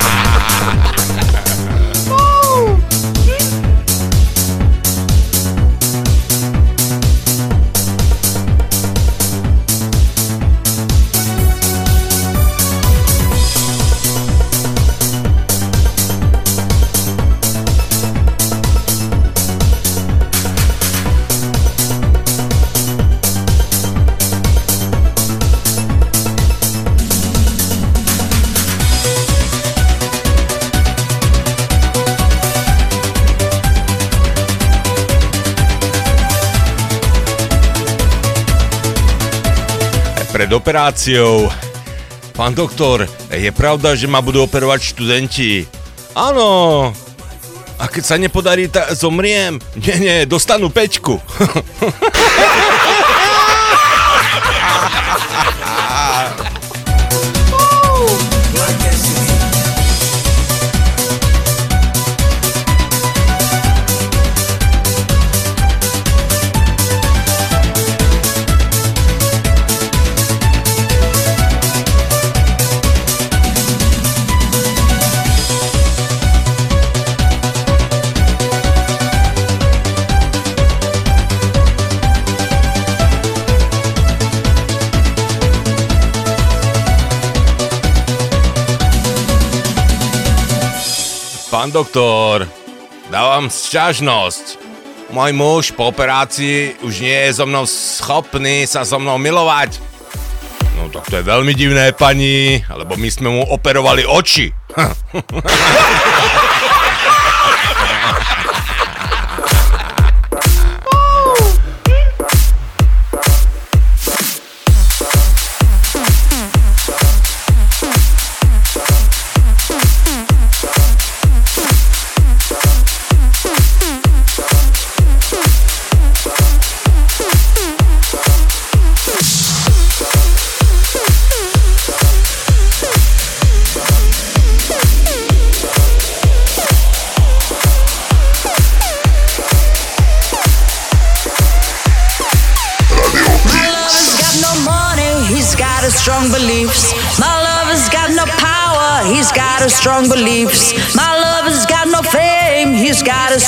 operáciou. Pán doktor, je pravda, že ma budú operovať študenti? Áno. A keď sa nepodarí, tak zomriem? Nie, nie, dostanú peťku. Pán doktor, dávam sťažnosť. Môj muž po operácii už nie je so mnou schopný sa so mnou milovať. No tak to je veľmi divné, pani, lebo my sme mu operovali oči.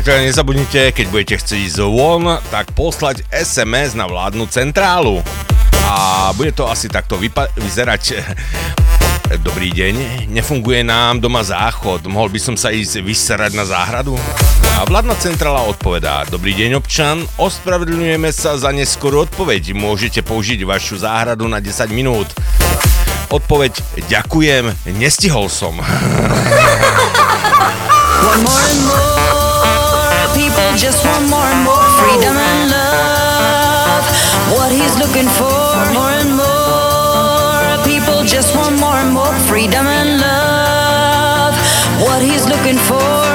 Priatelia, nezabudnite, keď budete chcieť ísť von, tak poslať SMS na vládnu centrálu. A bude to asi takto vypa- vyzerať. Dobrý deň, nefunguje nám doma záchod, mohol by som sa ísť vysrať na záhradu? A vládna centrála odpovedá, dobrý deň občan, ospravedlňujeme sa za neskorú odpoveď, môžete použiť vašu záhradu na 10 minút. Odpoveď, ďakujem, nestihol som. One more and more just want more and more freedom and love. What he's looking for, more and more people just want more and more freedom and love. What he's looking for,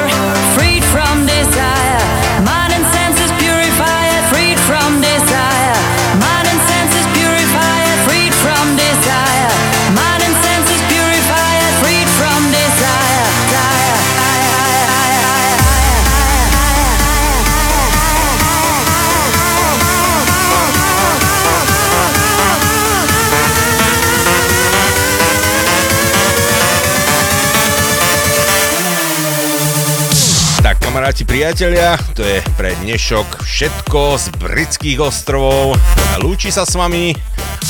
Kamaráti, priatelia, to je pre dnešok všetko z britských ostrovov. Lúči sa s vami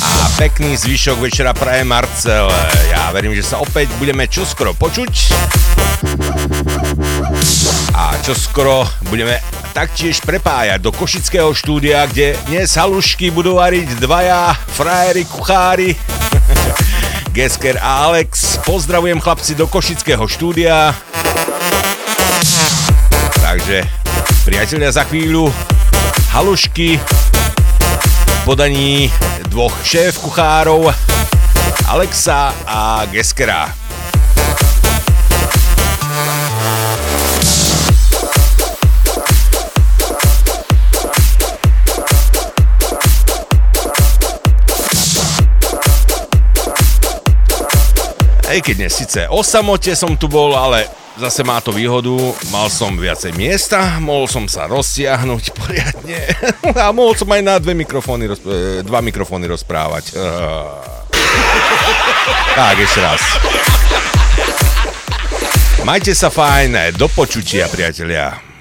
a pekný zvyšok večera praje Marcel. Ja verím, že sa opäť budeme čoskoro počuť. A čoskoro budeme taktiež prepájať do Košického štúdia, kde dnes halušky budú variť dvaja frajeri kuchári. Gesker a Alex. Pozdravujem chlapci do Košického štúdia. Takže, priatelia, za chvíľu halušky v podaní dvoch šéf kuchárov Alexa a Geskera. Aj keď dnes síce o samote som tu bol, ale Zase má to výhodu, mal som viacej miesta, mohol som sa rozsiahnuť poriadne a mohol som aj na dve mikrofóny, rozp- e, dva mikrofóny rozprávať. E. Tak, ešte raz. Majte sa fajné do počutia, priatelia.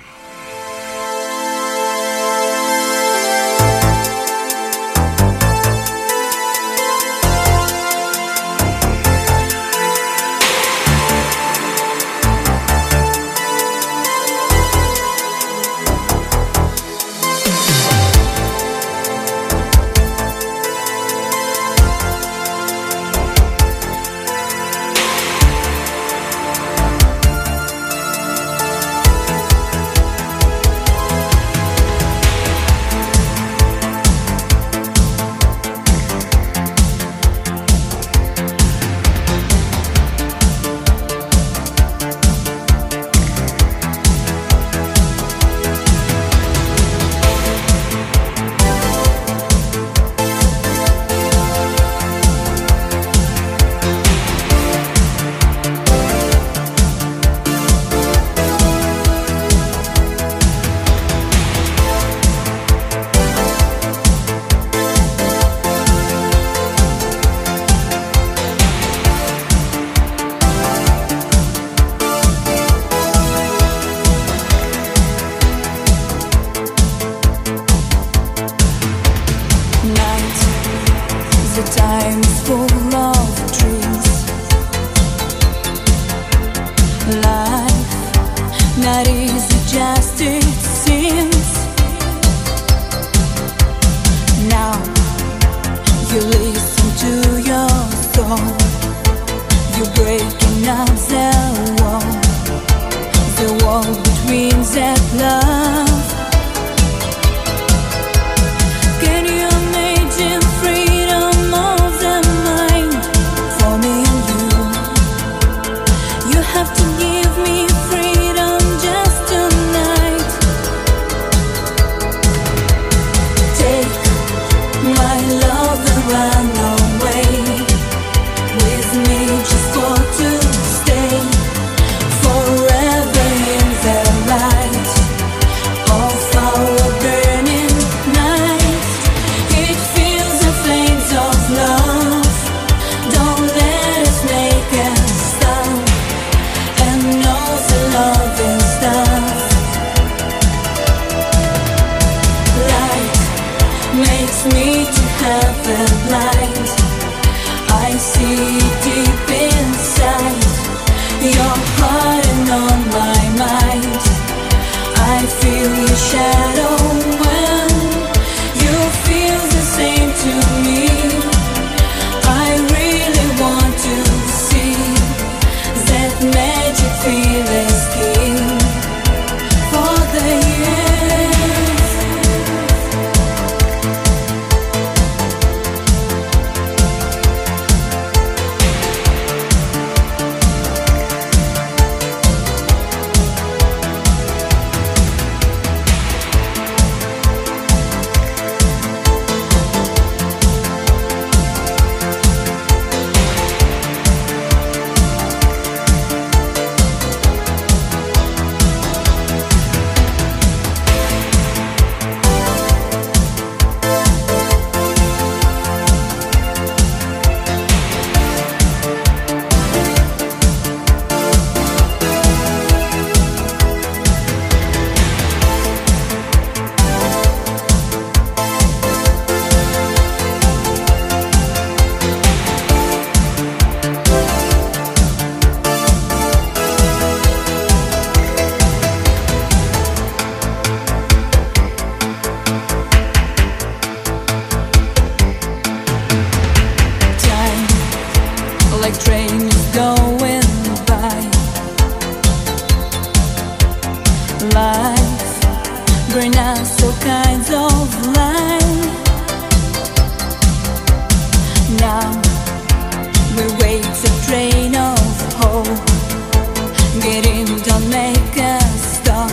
dream, don't make us stop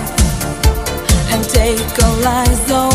and take all eyes away.